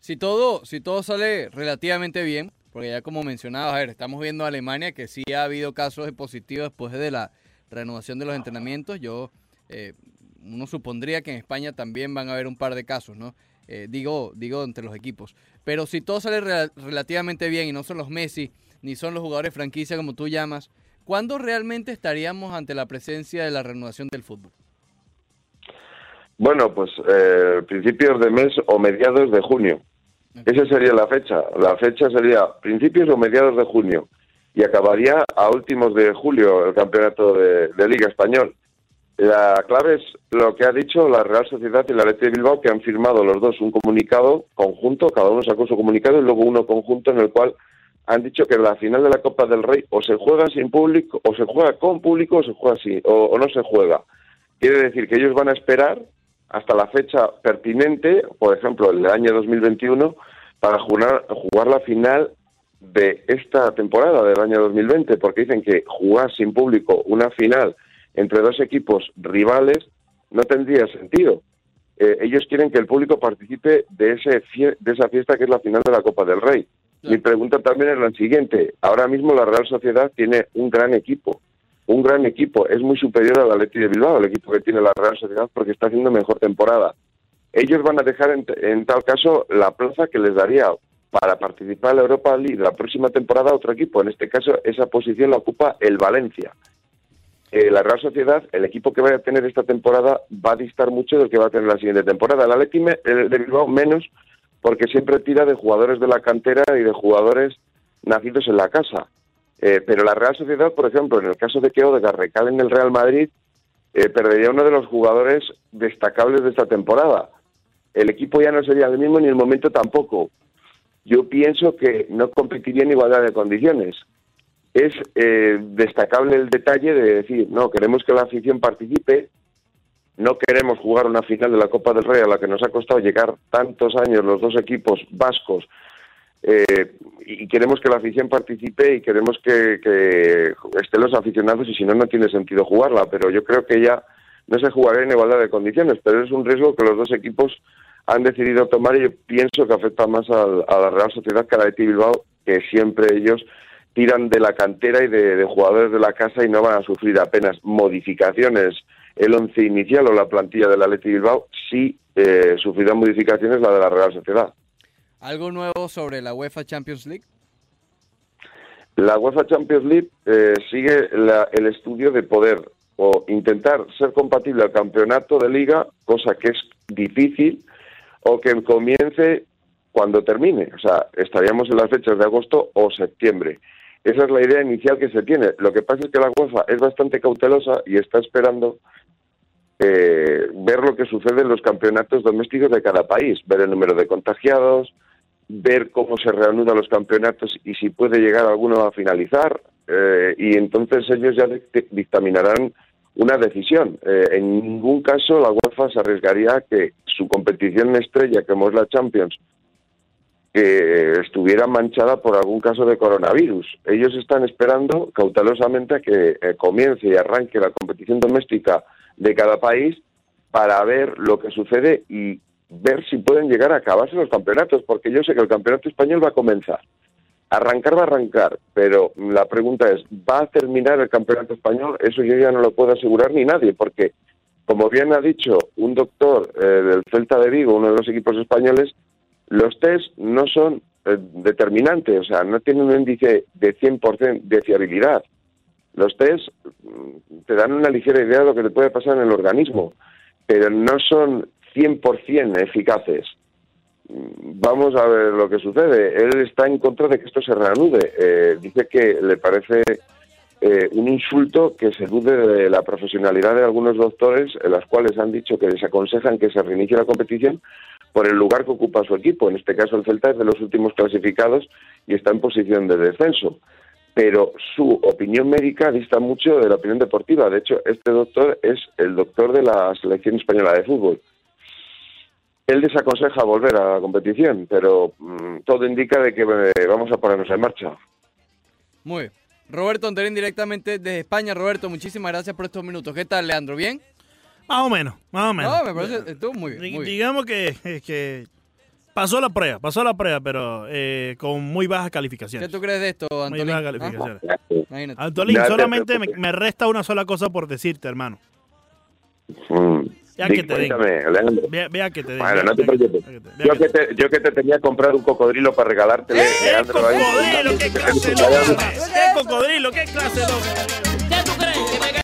Si todo, si todo sale relativamente bien, porque ya como mencionaba, a ver, estamos viendo a Alemania que sí ha habido casos de positivos después de la renovación de los entrenamientos. Yo, eh, uno supondría que en España también van a haber un par de casos, ¿no? Eh, digo, digo entre los equipos. Pero si todo sale rela- relativamente bien y no son los Messi, ni son los jugadores franquicia como tú llamas, ¿cuándo realmente estaríamos ante la presencia de la renovación del fútbol? Bueno, pues eh, principios de mes o mediados de junio. Esa sería la fecha. La fecha sería principios o mediados de junio. Y acabaría a últimos de julio el campeonato de, de Liga Español. La clave es lo que ha dicho la Real Sociedad y la Leti de Bilbao, que han firmado los dos un comunicado conjunto, cada uno sacó su comunicado y luego uno conjunto en el cual han dicho que la final de la Copa del Rey o se juega sin público, o se juega con público, o se juega o, o no se juega. Quiere decir que ellos van a esperar hasta la fecha pertinente, por ejemplo, el año 2021, para jugar, jugar la final de esta temporada del año 2020, porque dicen que jugar sin público una final entre dos equipos rivales no tendría sentido. Eh, ellos quieren que el público participe de, ese fie- de esa fiesta que es la final de la Copa del Rey. Mi pregunta también es la siguiente. Ahora mismo la Real Sociedad tiene un gran equipo. Un gran equipo. Es muy superior al Atleti de Bilbao, el equipo que tiene la Real Sociedad, porque está haciendo mejor temporada. Ellos van a dejar en, tal caso la plaza que les daría para participar en la Europa League la próxima temporada otro equipo. En este caso, esa posición la ocupa el Valencia. Eh, la Real Sociedad, el equipo que vaya a tener esta temporada, va a distar mucho del que va a tener la siguiente temporada. El Atleti me- de Bilbao menos, porque siempre tira de jugadores de la cantera y de jugadores nacidos en la casa. Eh, pero la Real Sociedad, por ejemplo, en el caso de que Odegaard recale en el Real Madrid, eh, perdería uno de los jugadores destacables de esta temporada. El equipo ya no sería el mismo ni el momento tampoco. Yo pienso que no competiría en igualdad de condiciones. Es eh, destacable el detalle de decir, no, queremos que la afición participe, no queremos jugar una final de la Copa del Rey a la que nos ha costado llegar tantos años los dos equipos vascos eh, y queremos que la afición participe y queremos que, estén los aficionados y si no, no tiene sentido jugarla. Pero yo creo que ya no se jugaría en igualdad de condiciones, pero es un riesgo que los dos equipos han decidido tomar y yo pienso que afecta más a, la Real Sociedad que a la de Bilbao, que siempre ellos tiran de la cantera y de, de jugadores de la casa y no van a sufrir apenas modificaciones el once inicial o la plantilla del Atleti Bilbao, sí eh, sufrirá modificaciones la de la Real Sociedad. ¿Algo nuevo sobre la UEFA Champions League? La UEFA Champions League eh, sigue la- el estudio de poder o intentar ser compatible al campeonato de liga, cosa que es difícil, o que comience cuando termine. O sea, estaríamos en las fechas de agosto o septiembre. Esa es la idea inicial que se tiene. Lo que pasa es que la UEFA es bastante cautelosa y está esperando eh, ver lo que sucede en los campeonatos domésticos de cada país, ver el número de contagiados, ver cómo se reanudan los campeonatos y si puede llegar alguno a finalizar. eh, y entonces ellos ya dic- dictaminarán una decisión. Eh, en ningún caso la UEFA se arriesgaría a que su competición estrella, como es la Champions, que estuviera manchada por algún caso de coronavirus. Ellos están esperando cautelosamente a que eh, comience y arranque la competición doméstica de cada país para ver lo que sucede y ver si pueden llegar a acabarse los campeonatos, porque yo sé que el campeonato español va a comenzar. Arrancar va a arrancar, pero la pregunta es, ¿va a terminar el campeonato español? Eso yo ya no lo puedo asegurar ni nadie, porque, como bien ha dicho un doctor eh, del Celta de Vigo, uno de los equipos españoles, los test no son eh, determinantes, o sea, no tienen un índice de 100% de fiabilidad. Los test mm, te dan una ligera idea de lo que te puede pasar en el organismo, pero no son 100% eficaces. vamos a ver lo que sucede. Él está en contra de que esto se reanude. Eh, dice que le parece eh, un insulto que se dude de la profesionalidad de algunos doctores, en las cuales han dicho que les aconsejan que se reinicie la competición por el lugar que ocupa su equipo. En este caso, el Celta es de los últimos clasificados y está en posición de descenso. Pero su opinión médica dista mucho de la opinión deportiva. De hecho, este doctor es el doctor de la selección española de fútbol. Él desaconseja volver a la competición, pero mm, todo indica de que eh, vamos a ponernos en marcha. Muy bien. Roberto Antorín directamente desde España. Roberto, muchísimas gracias por estos minutos. ¿Qué tal, Leandro? ¿Bien? Más o menos, más o menos. No, me parece estuvo muy bien. Di- Muy bien. Digamos que, que pasó la prueba, pasó la prueba, pero eh, con muy bajas ¿Qué calificaciones. tú crees de esto, Muy Antolín? bajas ¿Ah? calificaciones. Imagínate. Antolín, solamente me resta una sola cosa por decirte, hermano. Mm. Di- que te cuéntame, Leandro. Vea, vea que te den. Bueno, vea- no te vea que- preocupes. vea que te- vea Yo que que, te- te, yo que te tenía comprado un cocodrilo para regalártele, ¡Eh, cocodrilo! ¡Qué clase de cocodrilo! ¡Qué clase de! ¿Qué tú crees? Que me